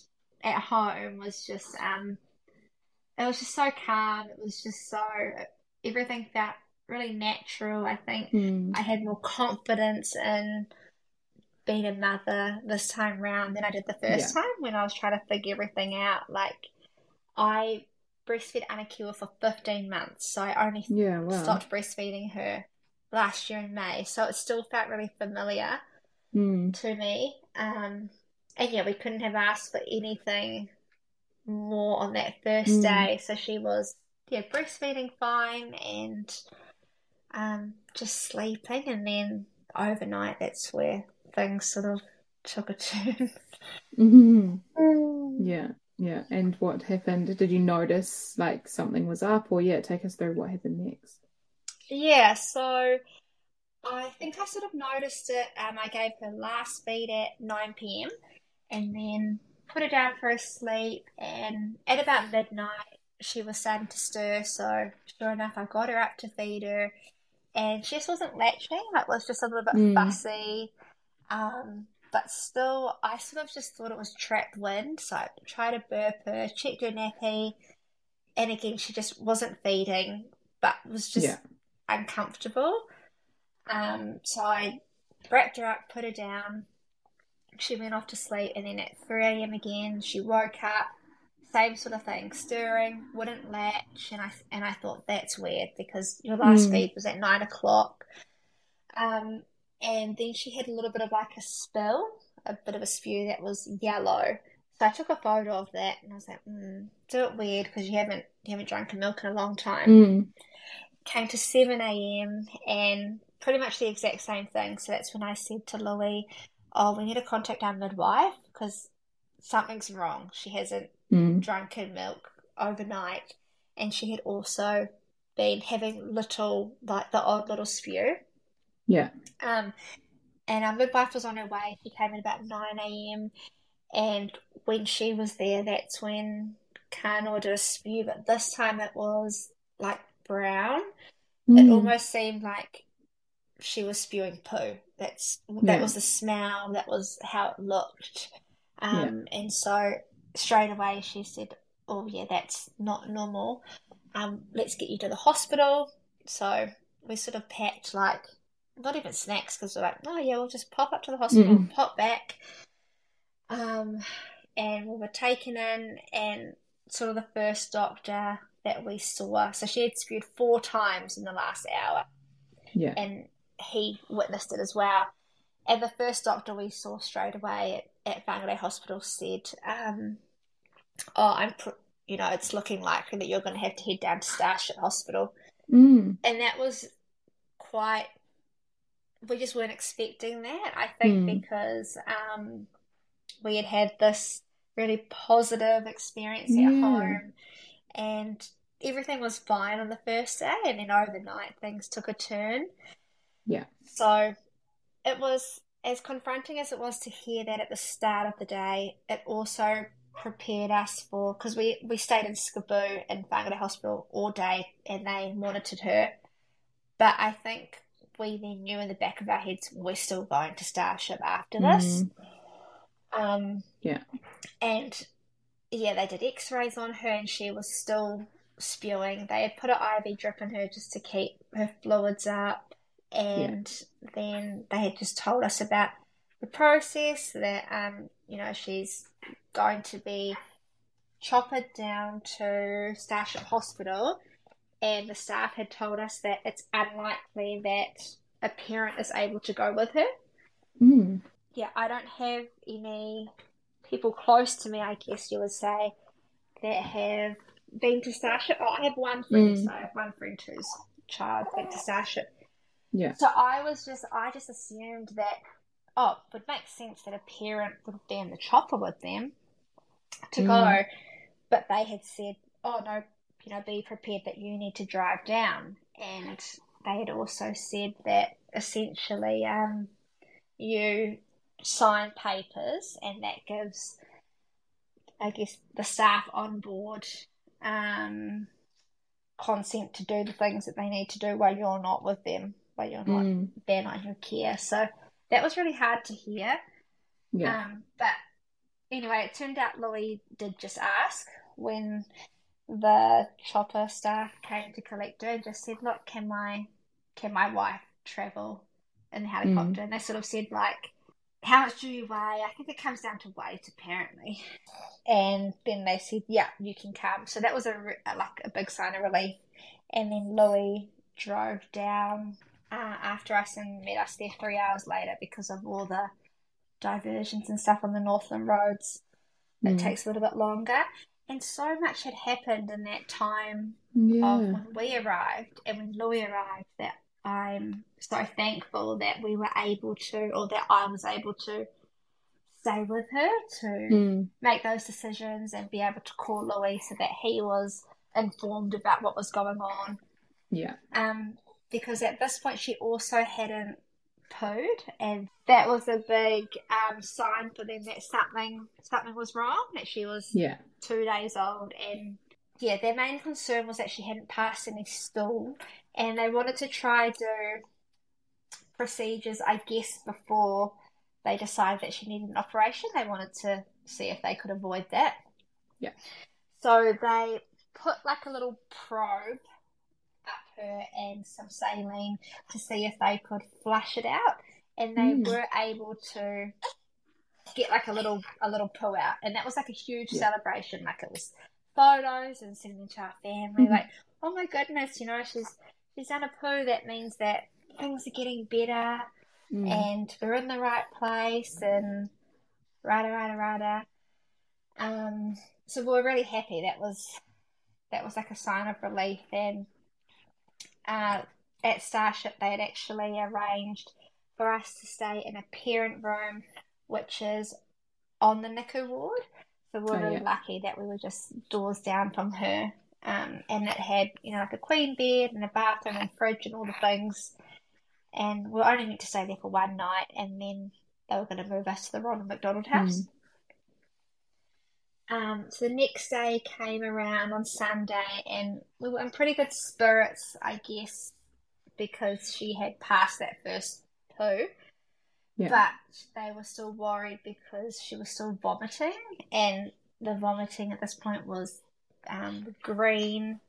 at home was just um it was just so calm. It was just so everything felt really natural. I think
Mm.
I had more confidence in being a mother this time round than I did the first time when I was trying to figure everything out. Like I breastfed Anakiwa for 15 months, so I only
Yeah, wow.
stopped breastfeeding her last year in May, so it still felt really familiar
Mm.
to me. Um, and yeah, we couldn't have asked for anything more on that first
Mm.
day. So she was, yeah, breastfeeding fine and um, just sleeping. And then overnight, that's where things sort of took a turn.
hmm Yeah, yeah. And what happened? Did you notice like something was up, or yeah, take us through what happened next?
Yeah, so I think I sort of noticed it. Um, I gave her last feed at 9 p.m. and then put her down for a sleep. And at about midnight, she was starting to stir. So sure enough, I got her up to feed her, and she just wasn't latching. It was just a little bit
Mm.
fussy. Um, but still, I sort of just thought it was trapped wind. So I tried to burp her, checked her nappy, and again, she just wasn't feeding, but was just
Yeah.
Uncomfortable. Um, so I wrapped her up, put her down. She went off to sleep, and then at 3 a.m. again, she woke up. Same sort of thing, stirring, wouldn't latch, and I and I thought that's weird because your last
Mm.
feed was at nine o'clock. Um, and then she had a little bit of like a spill, a bit of a spew that was yellow. So I took a photo of that, and I was like, mm, it's a bit weird because you haven't you haven't drunk milk in a long time
Mm.
Came to 7 a.m. and pretty much the exact same thing. So that's when I said to Louis, Oh, we need to contact our midwife because something's wrong. She hasn't
Mm.
drunken milk overnight, and she had also been having little, like the odd little spew.
Yeah.
Um, and our midwife was on her way. She came at about 9 a.m. And when she was there, that's when Kānoa did a spew, but this time it was like brown. It
Mm.
almost seemed like she was spewing poo. That's that
Yeah.
was the smell, that was how it looked. Um, and so straight away she said, Oh yeah, that's not normal. Um, let's get you to the hospital. So we sort of packed like not even snacks because we're like, oh yeah, we'll just pop up to the hospital,
Mm.
pop back. Um, and we were taken in, and sort of the first doctor that we saw, so she had spewed four times in the last hour,
Yeah.
and he witnessed it as well. And the first doctor we saw straight away at, at Whangarei Hospital said, um, "Oh, I'm, pr- you know, it's looking likely that you're going to have to head down to Starship Hospital."
Mm.
and that was quite we just weren't expecting that i think
Mm.
because um we had had this really positive experience
Yeah.
at home and everything was fine on the first day and then overnight things took a turn
Yeah.
so it was as confronting as it was to hear that at the start of the day it also prepared us for because we we stayed in SCBU in Whangarei Hospital all day and they monitored her but I think we then knew in the back of our heads we're still going to Starship after this
Mm.
um
Yeah.
and yeah they did x-rays on her and she was still spewing. They had put an IV drip in her just to keep her fluids up. And then they had just told us about the process that um you know she's going to be choppered down to Starship Hospital. And the staff had told us that it's unlikely that a parent is able to go with her.
Mm.
yeah, I don't have any people close to me, I guess you would say, that have been to Starship. Oh, I have one friend,
Mm.
so I have one friend whose child went to Starship.
Yeah.
So I was just, I just assumed that, oh, it would make sense that a parent would be in the chopper with them to
Mm.
go, but they had said, oh no, you know, be prepared that you need to drive down, and they had also said that essentially, um, you sign papers, and that gives, I guess, the staff on board um, consent to do the things that they need to do while you're not with them, while you're not
Mm.
they're not your care. So that was really hard to hear.
Yeah.
Um, but anyway, it turned out Louis did just ask when the chopper staff came to collect her and just said, Look, can my can my wife travel in the helicopter? And they sort of said like how much do you weigh? I think it comes down to weight apparently. And then they said, Yeah, you can come. So that was a like a big sign of relief. And then Louis drove down uh, after us and met us there three hours later because of all the diversions and stuff on the Northland roads. It
Mm.
takes a little bit longer. And so much had happened in that time of when we arrived and when Louis arrived that I'm so thankful that we were able to, or that I was able to stay with her to
Mm.
make those decisions and be able to call Louis so that he was informed about what was going on.
Yeah.
Um, because at this point she also hadn't pooed, and that was a big um, sign for them that something something was wrong. That she was
Yeah.
two days old, and yeah, their main concern was that she hadn't passed any stool, and they wanted to try do procedures, I guess, before they decided that she needed an operation. They wanted to see if they could avoid that.
Yeah.
So they put like a little probe up her and some saline to see if they could flush it out, and they
Mm.
were able to get like a little a little poo out, and that was like a huge
Yeah.
celebration. Like it was photos and sending to our family,
Mhm.
like oh my goodness, you know she's she's done a poo. That means that things are getting better
Mm.
and we're in the right place and rada rada rada. Um, so we were really happy. That was that was like a sign of relief. And uh, at Starship, they had actually arranged for us to stay in a parent room, which is on the NICU ward. So we we're
Oh,
really
yeah.
lucky that we were just doors down from her. Um, and it had, you know, like a queen bed and a bathroom and fridge and all the things. And we were only meant to stay there for one night, and then they were going to move us to the Ronald McDonald House. Um, so the next day came around on Sunday, and we were in pretty good spirits, I guess, because she had passed that first poo.
Yeah.
But they were still worried because she was still vomiting, and the vomiting at this point was um, green,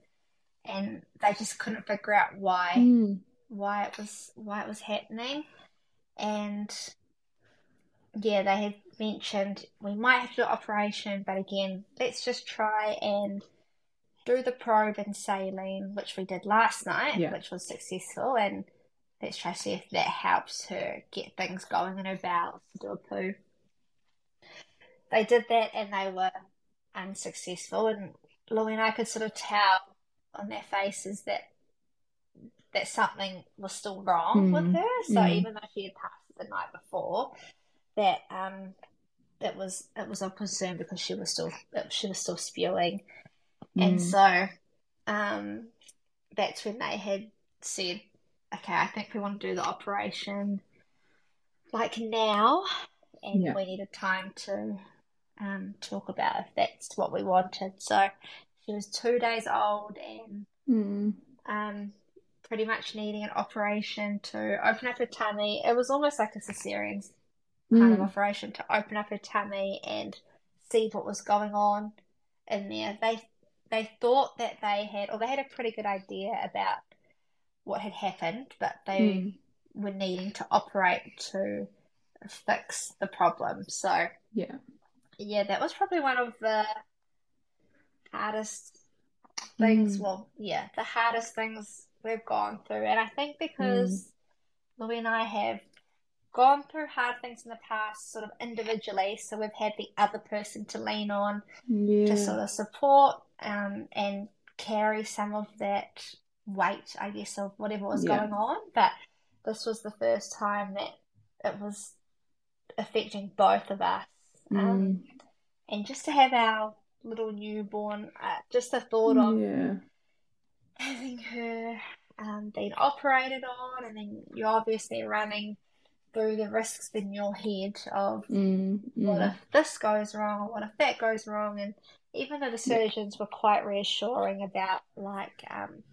and they just couldn't figure out why
Mm.
why it was why it was happening, and yeah, they had mentioned we might have to do an operation, but again, let's just try and do the probe and saline, which we did last night,
Yeah.
which was successful, and let's try to see if that helps her get things going in her bowels to do a poo. They did that and they were unsuccessful, and Louis and I could sort of tell on their faces that that something was still wrong with
Mm,
her. So
mm.
even though she had passed the night before, that um it was it was of concern because she was still she was still spewing, and
Mm.
so um that's when they had said, okay, I think we want to do the operation like now, and
Yeah.
we needed time to um talk about if that's what we wanted. So she was two days old and
Mm.
um, pretty much needing an operation to open up her tummy. It was almost like a cesarean kind of
Mm.
operation to open up her tummy and see what was going on in there. They they thought that they had, or they had a pretty good idea about what had happened, but they
Mm.
were needing to operate to fix the problem. So
Yeah.
Yeah, that was probably one of the hardest things.
Mm.
Well, yeah, the hardest things we've gone through. And I think because Louis and I have gone through hard things in the past, sort of individually, so we've had the other person to lean on
Yeah.
to sort of support um, and carry some of that weight, I guess, of whatever was
Yeah.
going on. But this was the first time that it was affecting both of us. Um,
Mm.
and just to have our little newborn, uh, just the thought of
Yeah.
having her um, being operated on, and then you're obviously running through the risks in your head of
Mm.
what
Mm.
if this goes wrong, what if that goes wrong, and even though the surgeons were quite reassuring about, like, um,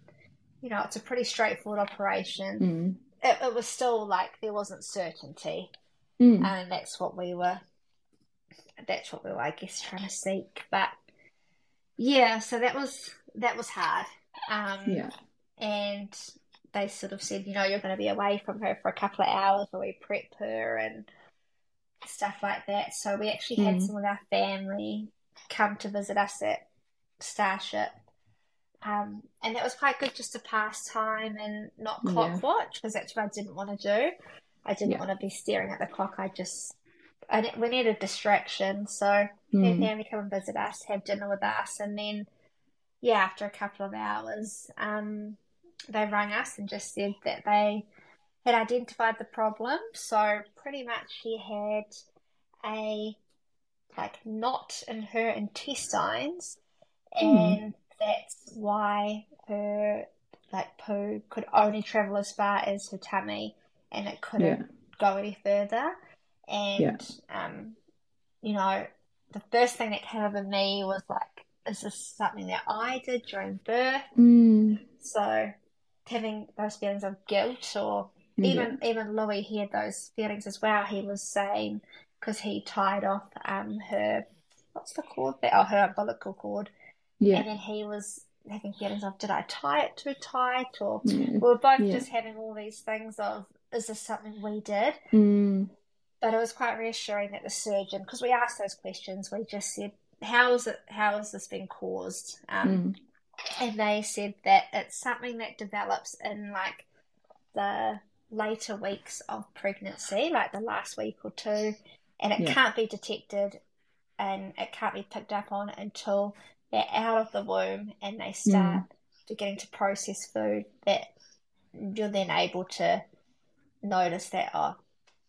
you know, it's a pretty straightforward operation,
Mm.
it, it was still like there wasn't certainty,
Mm.
and that's what we were, that's what we were, I guess, trying to seek. But yeah, so that was that was hard. Um,
Yeah.
and they sort of said, you know, you're going to be away from her for a couple of hours while we prep her and stuff like that. So we actually had
Mm.
some of our family come to visit us at Starship. Um, and it was quite good just to pass time and not clock
Yeah.
watch because that's what I didn't want to do. I didn't
Yeah.
want to be staring at the clock. I just, I, we needed distraction. So
Mm.
family come and visit us, have dinner with us, and then yeah, after a couple of hours, um, they rang us and just said that they had identified the problem. So pretty much she had a like knot in her intestines,
Hmm.
and that's why her like poo could only travel as far as her tummy, and it couldn't
Yeah.
go any further. And
Yeah.
um, you know, the first thing that came up in me was like, is this something that I did during birth?
Mm.
So having those feelings of guilt, or
Yeah.
even even Louis, he had those feelings as well. He was saying because he tied off um her what's the cord there? Oh, her umbilical cord,
Yeah.
and then he was having feelings of did I tie it too tight, or we were both
Yeah.
just having all these things of is this something we did?
Mm.
But it was quite reassuring that the surgeon, because we asked those questions, we just said, "How is it? How has this been caused?" Um,
Mm.
and they said that it's something that develops in like the later weeks of pregnancy, like the last week or two, and it
Yeah.
can't be detected and it can't be picked up on until they're out of the womb and they start beginning to process food that you're then able to notice that oh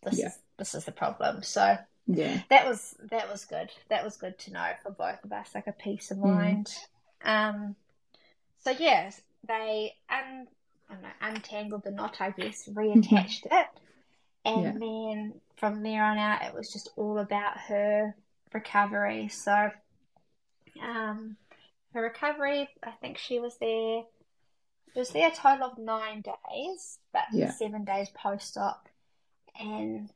this
Yeah.
is this is the problem so
Yeah.
that was that was good. That was good to know for both of us, like a peace of
Mm.
mind. Um, so yes, they un, I don't know, untangled the knot, I guess, reattached it, and
Yeah.
then from there on out, it was just all about her recovery. So, um, her recovery, I think she was there. She was there a total of nine days, but
Yeah.
seven days post-op, and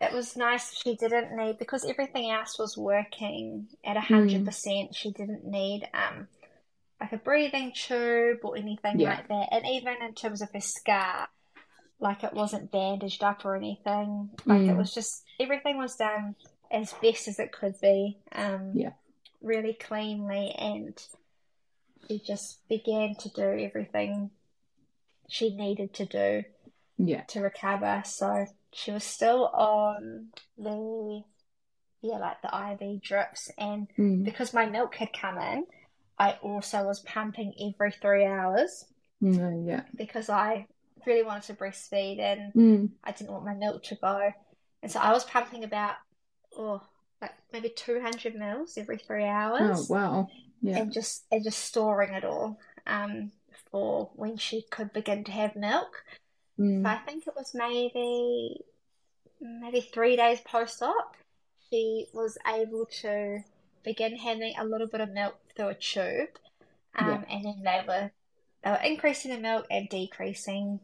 it was nice. She didn't need because everything else was working at a hundred percent. She didn't need um like a breathing tube or anything
Yeah.
like that. And even in terms of her scar, like it wasn't bandaged up or anything. Like it
Mm.
was just everything was done as best as it could be. Um,
Yeah.
really cleanly, and she just began to do everything she needed to do
Yeah.
to recover. So she was still on the yeah, like the IV drips, and
Mm.
because my milk had come in, I also was pumping every three hours
No, yeah.
because I really wanted to breastfeed and
Mm.
I didn't want my milk to go. And so I was pumping about oh like maybe 200 mils every three hours Oh,
wow. Yeah.
and just and just storing it all um for when she could begin to have milk.
Mm.
I think it was maybe maybe three days post-op, she was able to begin having a little bit of milk through a tube, um,
Yeah.
and then they were they were increasing the milk and decreasing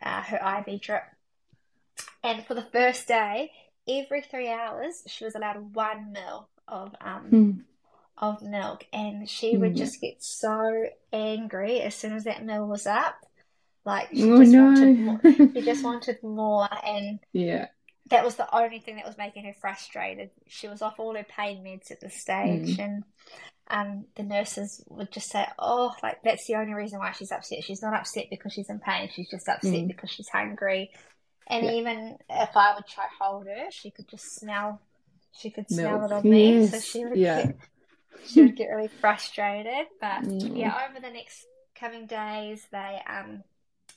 uh, her IV drip. And for the first day, every three hours, she was allowed one mil of um
Mm.
of milk, and she would
Mm.
just get so angry as soon as that mill was up. Like she
Oh,
just
no.
wanted more. She just wanted more, and
Yeah.
that was the only thing that was making her frustrated. She was off all her pain meds at this stage,
Mm.
and um, the nurses would just say, "Oh, like that's the only reason why she's upset. She's not upset because she's in pain. She's just upset
Mm.
because she's hungry." And
Yeah.
even if I would try to hold her, she could just smell. She could smell
Milk.
it on me, so she would
Yeah.
get she would get really frustrated. But
Mm.
yeah, over the next coming days, they um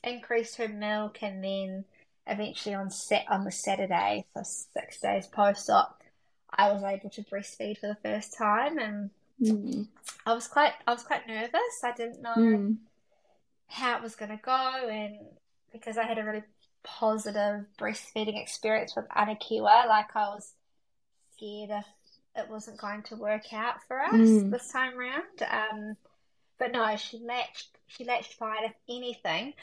increased her milk, and then eventually on set on the Saturday, for six days post op, I was able to breastfeed for the first time, and
Mm.
I was quite I was quite nervous. I didn't know
Mm.
how it was going to go, and because I had a really positive breastfeeding experience with Anakiwa, like I was scared if it wasn't going to work out for us
Mm.
this time round. Um, but no, she latched she latched fine. If anything,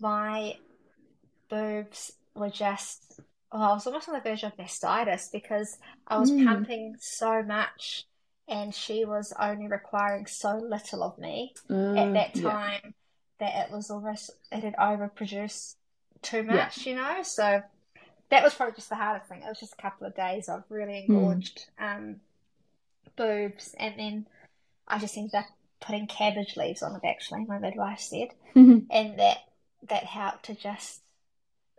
my boobs were just oh, I was almost on the verge of mastitis because I was
Mm.
pumping so much and she was only requiring so little of me at
Uh,
that
yeah.
time that it was almost it had overproduced too
Yeah.
much, you know. So that was probably just the hardest thing. It was just a couple of days of really
Hmm.
engorged um, boobs, and then I just ended up putting cabbage leaves on it. Actually, my midwife said, and that that helped to just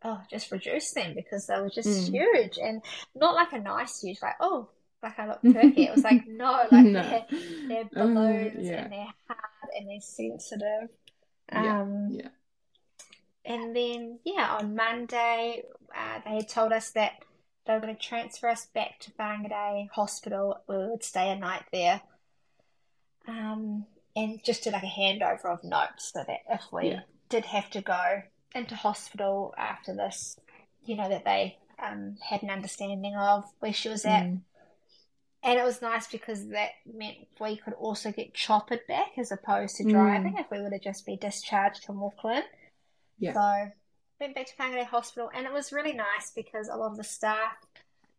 oh just reduce them because they were just
Mm.
huge and not like a nice huge like oh like I look perky. It was like no, like
No.
they're they're
Uh,
balloons
yeah.
and they're hard and they're sensitive.
Yeah.
Um,
Yeah.
and then yeah, on Monday, uh, they had told us that they were going to transfer us back to Whangarei Hospital. We would stay a night there. Um, and just do like a handover of notes so that if we
Yeah.
Did have to go into hospital after this, you know, that they um, had an understanding of where she was at.
Mm.
And it was nice because that meant we could also get choppered back as opposed to
Mm.
driving if we were to just be discharged from Auckland.
Yeah.
So went back to Whangarei Hospital and it was really nice because a lot of the staff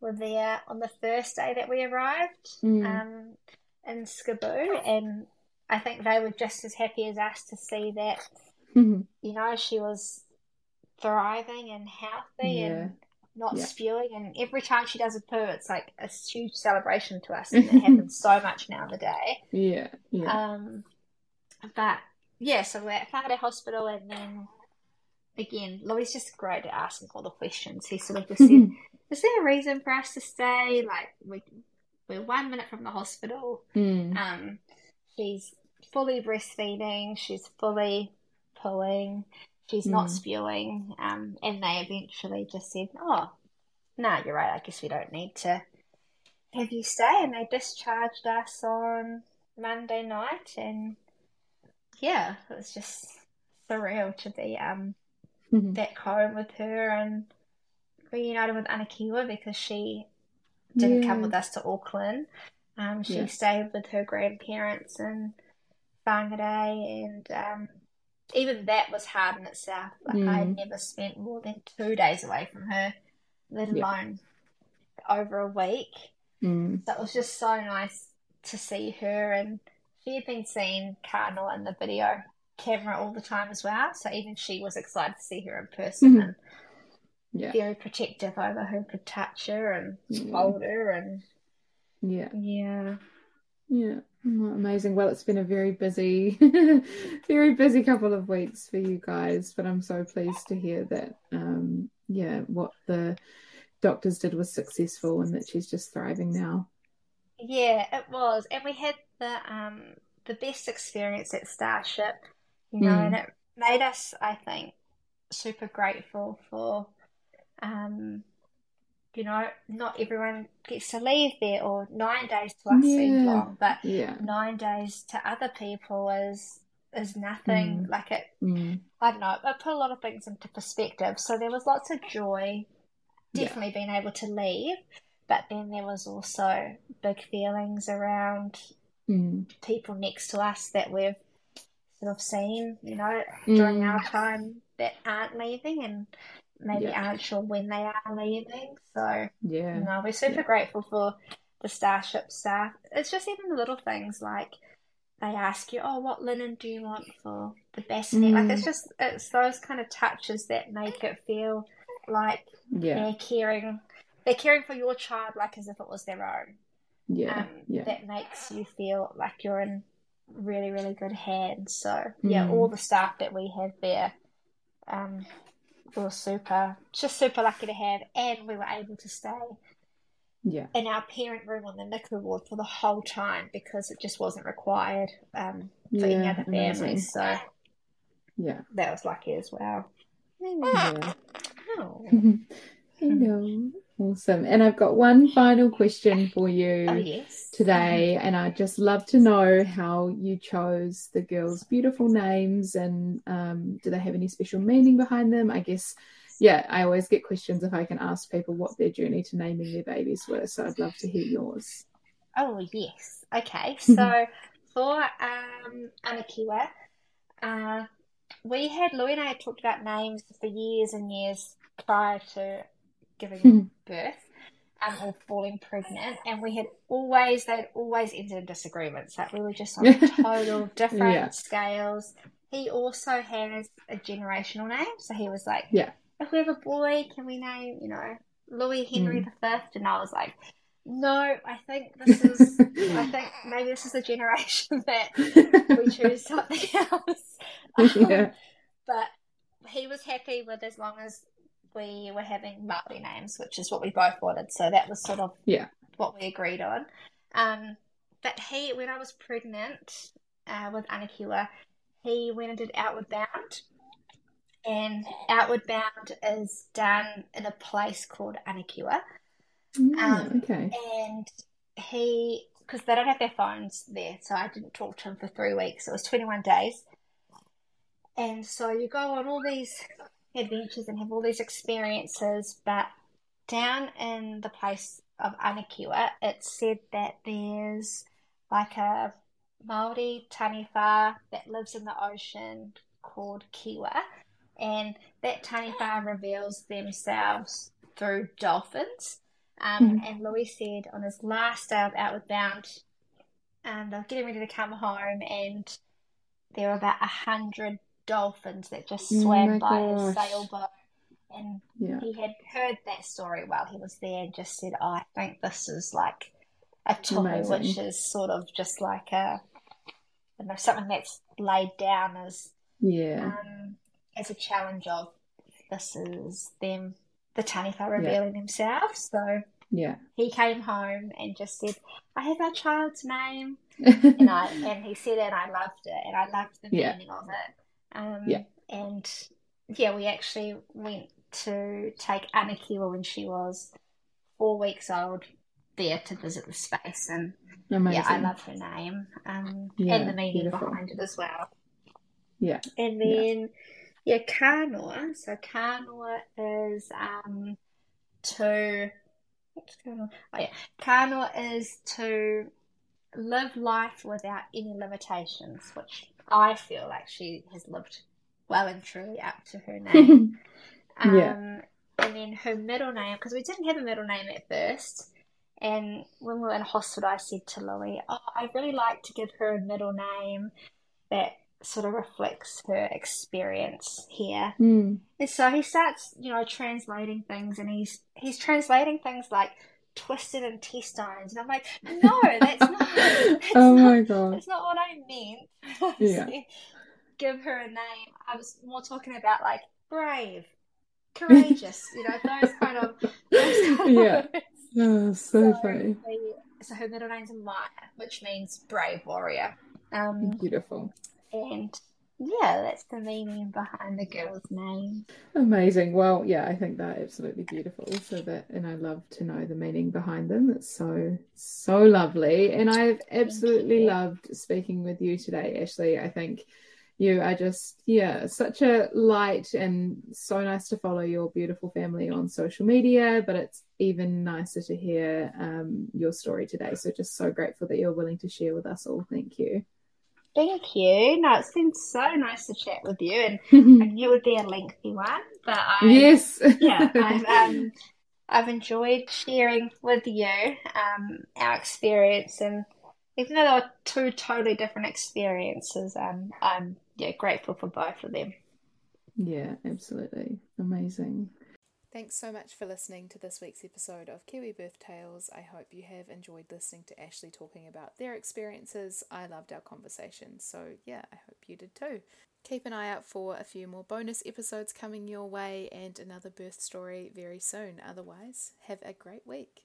were there on the first day that we arrived
Mm.
um, in SCBU and I think they were just as happy as us to see that,
Mhm.
you know, she was thriving and healthy
Yeah.
and not
Yeah.
spewing. And every time she does a poo, it's like a huge celebration to us. And it happens so much now in the day.
Yeah. Yeah.
Um, but yeah, so we're at Whangarei Hospital, and then again, Louis just great at asking all the questions. He sort of just said, "Is there a reason for us to stay? Like we we're one minute from the hospital.
Mm.
Um, she's fully breastfeeding. She's fully pulling. She's not
Mm.
spewing. Um, and they eventually just said, "Oh, no, you're right. I guess we don't need to have you stay." And they discharged us on Monday night, and yeah, it was just surreal to be um
Mhm.
back home with her and reunited with Anakiwa because she didn't come with us to Auckland. Um, she
Yeah.
stayed with her grandparents in Whangarei, and um, even that was hard in itself. Like I had
Mm.
never spent more than two days away from her, let
Yeah.
alone over a week.
Mm.
So it was just so nice to see her, and she had been seeing Cardinal in the video camera all the time as well. So even she was excited to see her in person
Mhm.
and
Yeah.
very protective over who could touch her and
Yeah.
hold her, and
Yeah.
yeah.
Yeah. Oh, amazing. Well, it's been a very busy, very busy couple of weeks for you guys, but I'm so pleased to hear that, um, yeah, what the doctors did was successful and that she's just thriving now.
Yeah, it was, and we had the um the best experience at Starship, you know,
Mm.
and it made us, I think, super grateful for, um, you know, not everyone gets to leave there, or nine days to us
Yeah.
long, but
Yeah.
nine days to other people is is nothing. Like it,
Mm.
I don't know, it put a lot of things into perspective. So there was lots of joy,
Yeah.
definitely being able to leave, but then there was also big feelings around
Mm.
people next to us that we've sort of seen, you know, during
Mm.
our time that aren't leaving and maybe
Yeah.
aren't sure when they are leaving. So,
Yeah.
know, we're super
Yeah.
grateful for the Starship staff. It's just even the little things like they ask you, oh, what linen do you want for the best bassinet? Like it's
Mm.
just, it's those kind of touches that make it feel like
Yeah.
they're caring, they're caring for your child like as if it was their own.
Yeah.
Um,
Yeah.
that makes you feel like you're in really, really good hands. So yeah,
Mm.
all the staff that we have there, um, we were super, just super lucky to have, and we were able to stay
Yeah.
in our parent room on the NICU ward for the whole time because it just wasn't required um, for any other families. So
Yeah.
that was lucky as well.
Yeah.
Oh.
Awesome. And I've got one final question for you
oh yes.
Today, and I'd just love to know how you chose the girls' beautiful names and um, do they have any special meaning behind them? I guess, yeah, I always get questions if I can ask people what their journey to naming their babies were, so I'd love to hear yours.
Oh yes. Okay. So for um Anakiwa, uh, we had Louis and I had talked about names for years and years prior to giving birth. Um, or falling pregnant, and we had always they'd always ended in disagreements. Like we were just on total different
Yeah.
scales. He also has a generational name, so he was like,
Yeah.
if we have a boy, can we name, you know, Louis Henry the Fifth? And I was like, no, I think this is, I think maybe this is the generation that we choose something else.
Yeah.
But he was happy with as long as we were having Maori names, which is what we both wanted. So that was sort of
Yeah.
what we agreed on. Um, but he, when I was pregnant uh, with Anakiwa, he went and did Outward Bound. And Outward Bound is done in a place called Anakiwa.
Mm,
Um,
okay.
and he, because they don't have their phones there, so I didn't talk to him for three weeks. It was 21 days. And so you go on all these adventures and have all these experiences, but down in the place of Anakiwa, it's said that there's like a Maori taniwha that lives in the ocean called Kiwa, and that taniwha reveals themselves through dolphins. Um, and Louis said on his last day of Outward Bound, um, they were getting ready to come home, and there were about a hundred dolphins that just
Oh
swam
my
by his sailboat. And
Yeah.
he had heard that story while he was there and just said, Oh, I think this is like a tohu, which is sort of just like a, you know, something that's laid down as
Yeah.
um, as a challenge of this is them, the taniwha revealing themselves. So
Yeah.
he came home and just said, I have our child's name. And I and he said it and I loved it and I loved the
Yeah.
meaning of it. Um,
Yeah.
and yeah, we actually went to take Anakiwa when she was four weeks old there to visit the space and
Amazing.
yeah, I love her name. Um,
Yeah,
and the meaning
beautiful.
behind it as well.
Yeah.
And
Yeah.
then, yeah, Kānoa. So Kānoa is um to what's going on? Oh yeah, Kānoa is to live life without any limitations, which I feel like she has lived well and truly up to her name. Um,
Yeah.
and then her middle name, because we didn't have a middle name at first. And when we were in hospital, I said to Louis, Oh, I'd really like to give her a middle name that sort of reflects her experience here.
Mm.
And so he starts, you know, translating things, and he's he's translating things like twisted intestines, and I'm like, no, that's not. That's
Oh
not,
my God.
that's not what I meant.
Yeah.
Give her a name. I was more talking about like brave, courageous, you know, those kind of. Those kind
Yeah.
of words.
Oh, so
So,
funny.
so her middle name's Maya, which means brave warrior. Um,
Beautiful.
and yeah, that's the meaning behind the girl's name.
Amazing. Well, yeah, I think they're absolutely beautiful. So that, and I love to know the meaning behind them. It's so, so lovely. And I've absolutely loved speaking with you today, Ashleigh. I think you are just, yeah, such a light and so nice to follow your beautiful family on social media. But it's even nicer to hear um, your story today. So just so grateful that you're willing to share with us all. Thank you.
Thank you. No, it's been so nice to chat with you, and I knew it would be a lengthy one, but I
yes.
yeah, I've um, I've enjoyed sharing with you um our experience, and even though they were two totally different experiences, um, I'm yeah grateful for both of them.
Yeah, absolutely. Amazing.
Thanks so much for listening to this week's episode of Kiwi Birth Tales. I hope you have enjoyed listening to Ashleigh talking about their experiences. I loved our conversation, so yeah, I hope you did too. Keep an eye out for a few more bonus episodes coming your way and another birth story very soon. Otherwise, have a great week.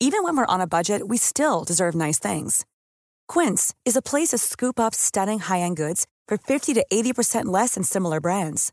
Even when we're on a budget, we still deserve nice things. Quince is a place to scoop up stunning high end goods for 50 to 80% less than similar brands.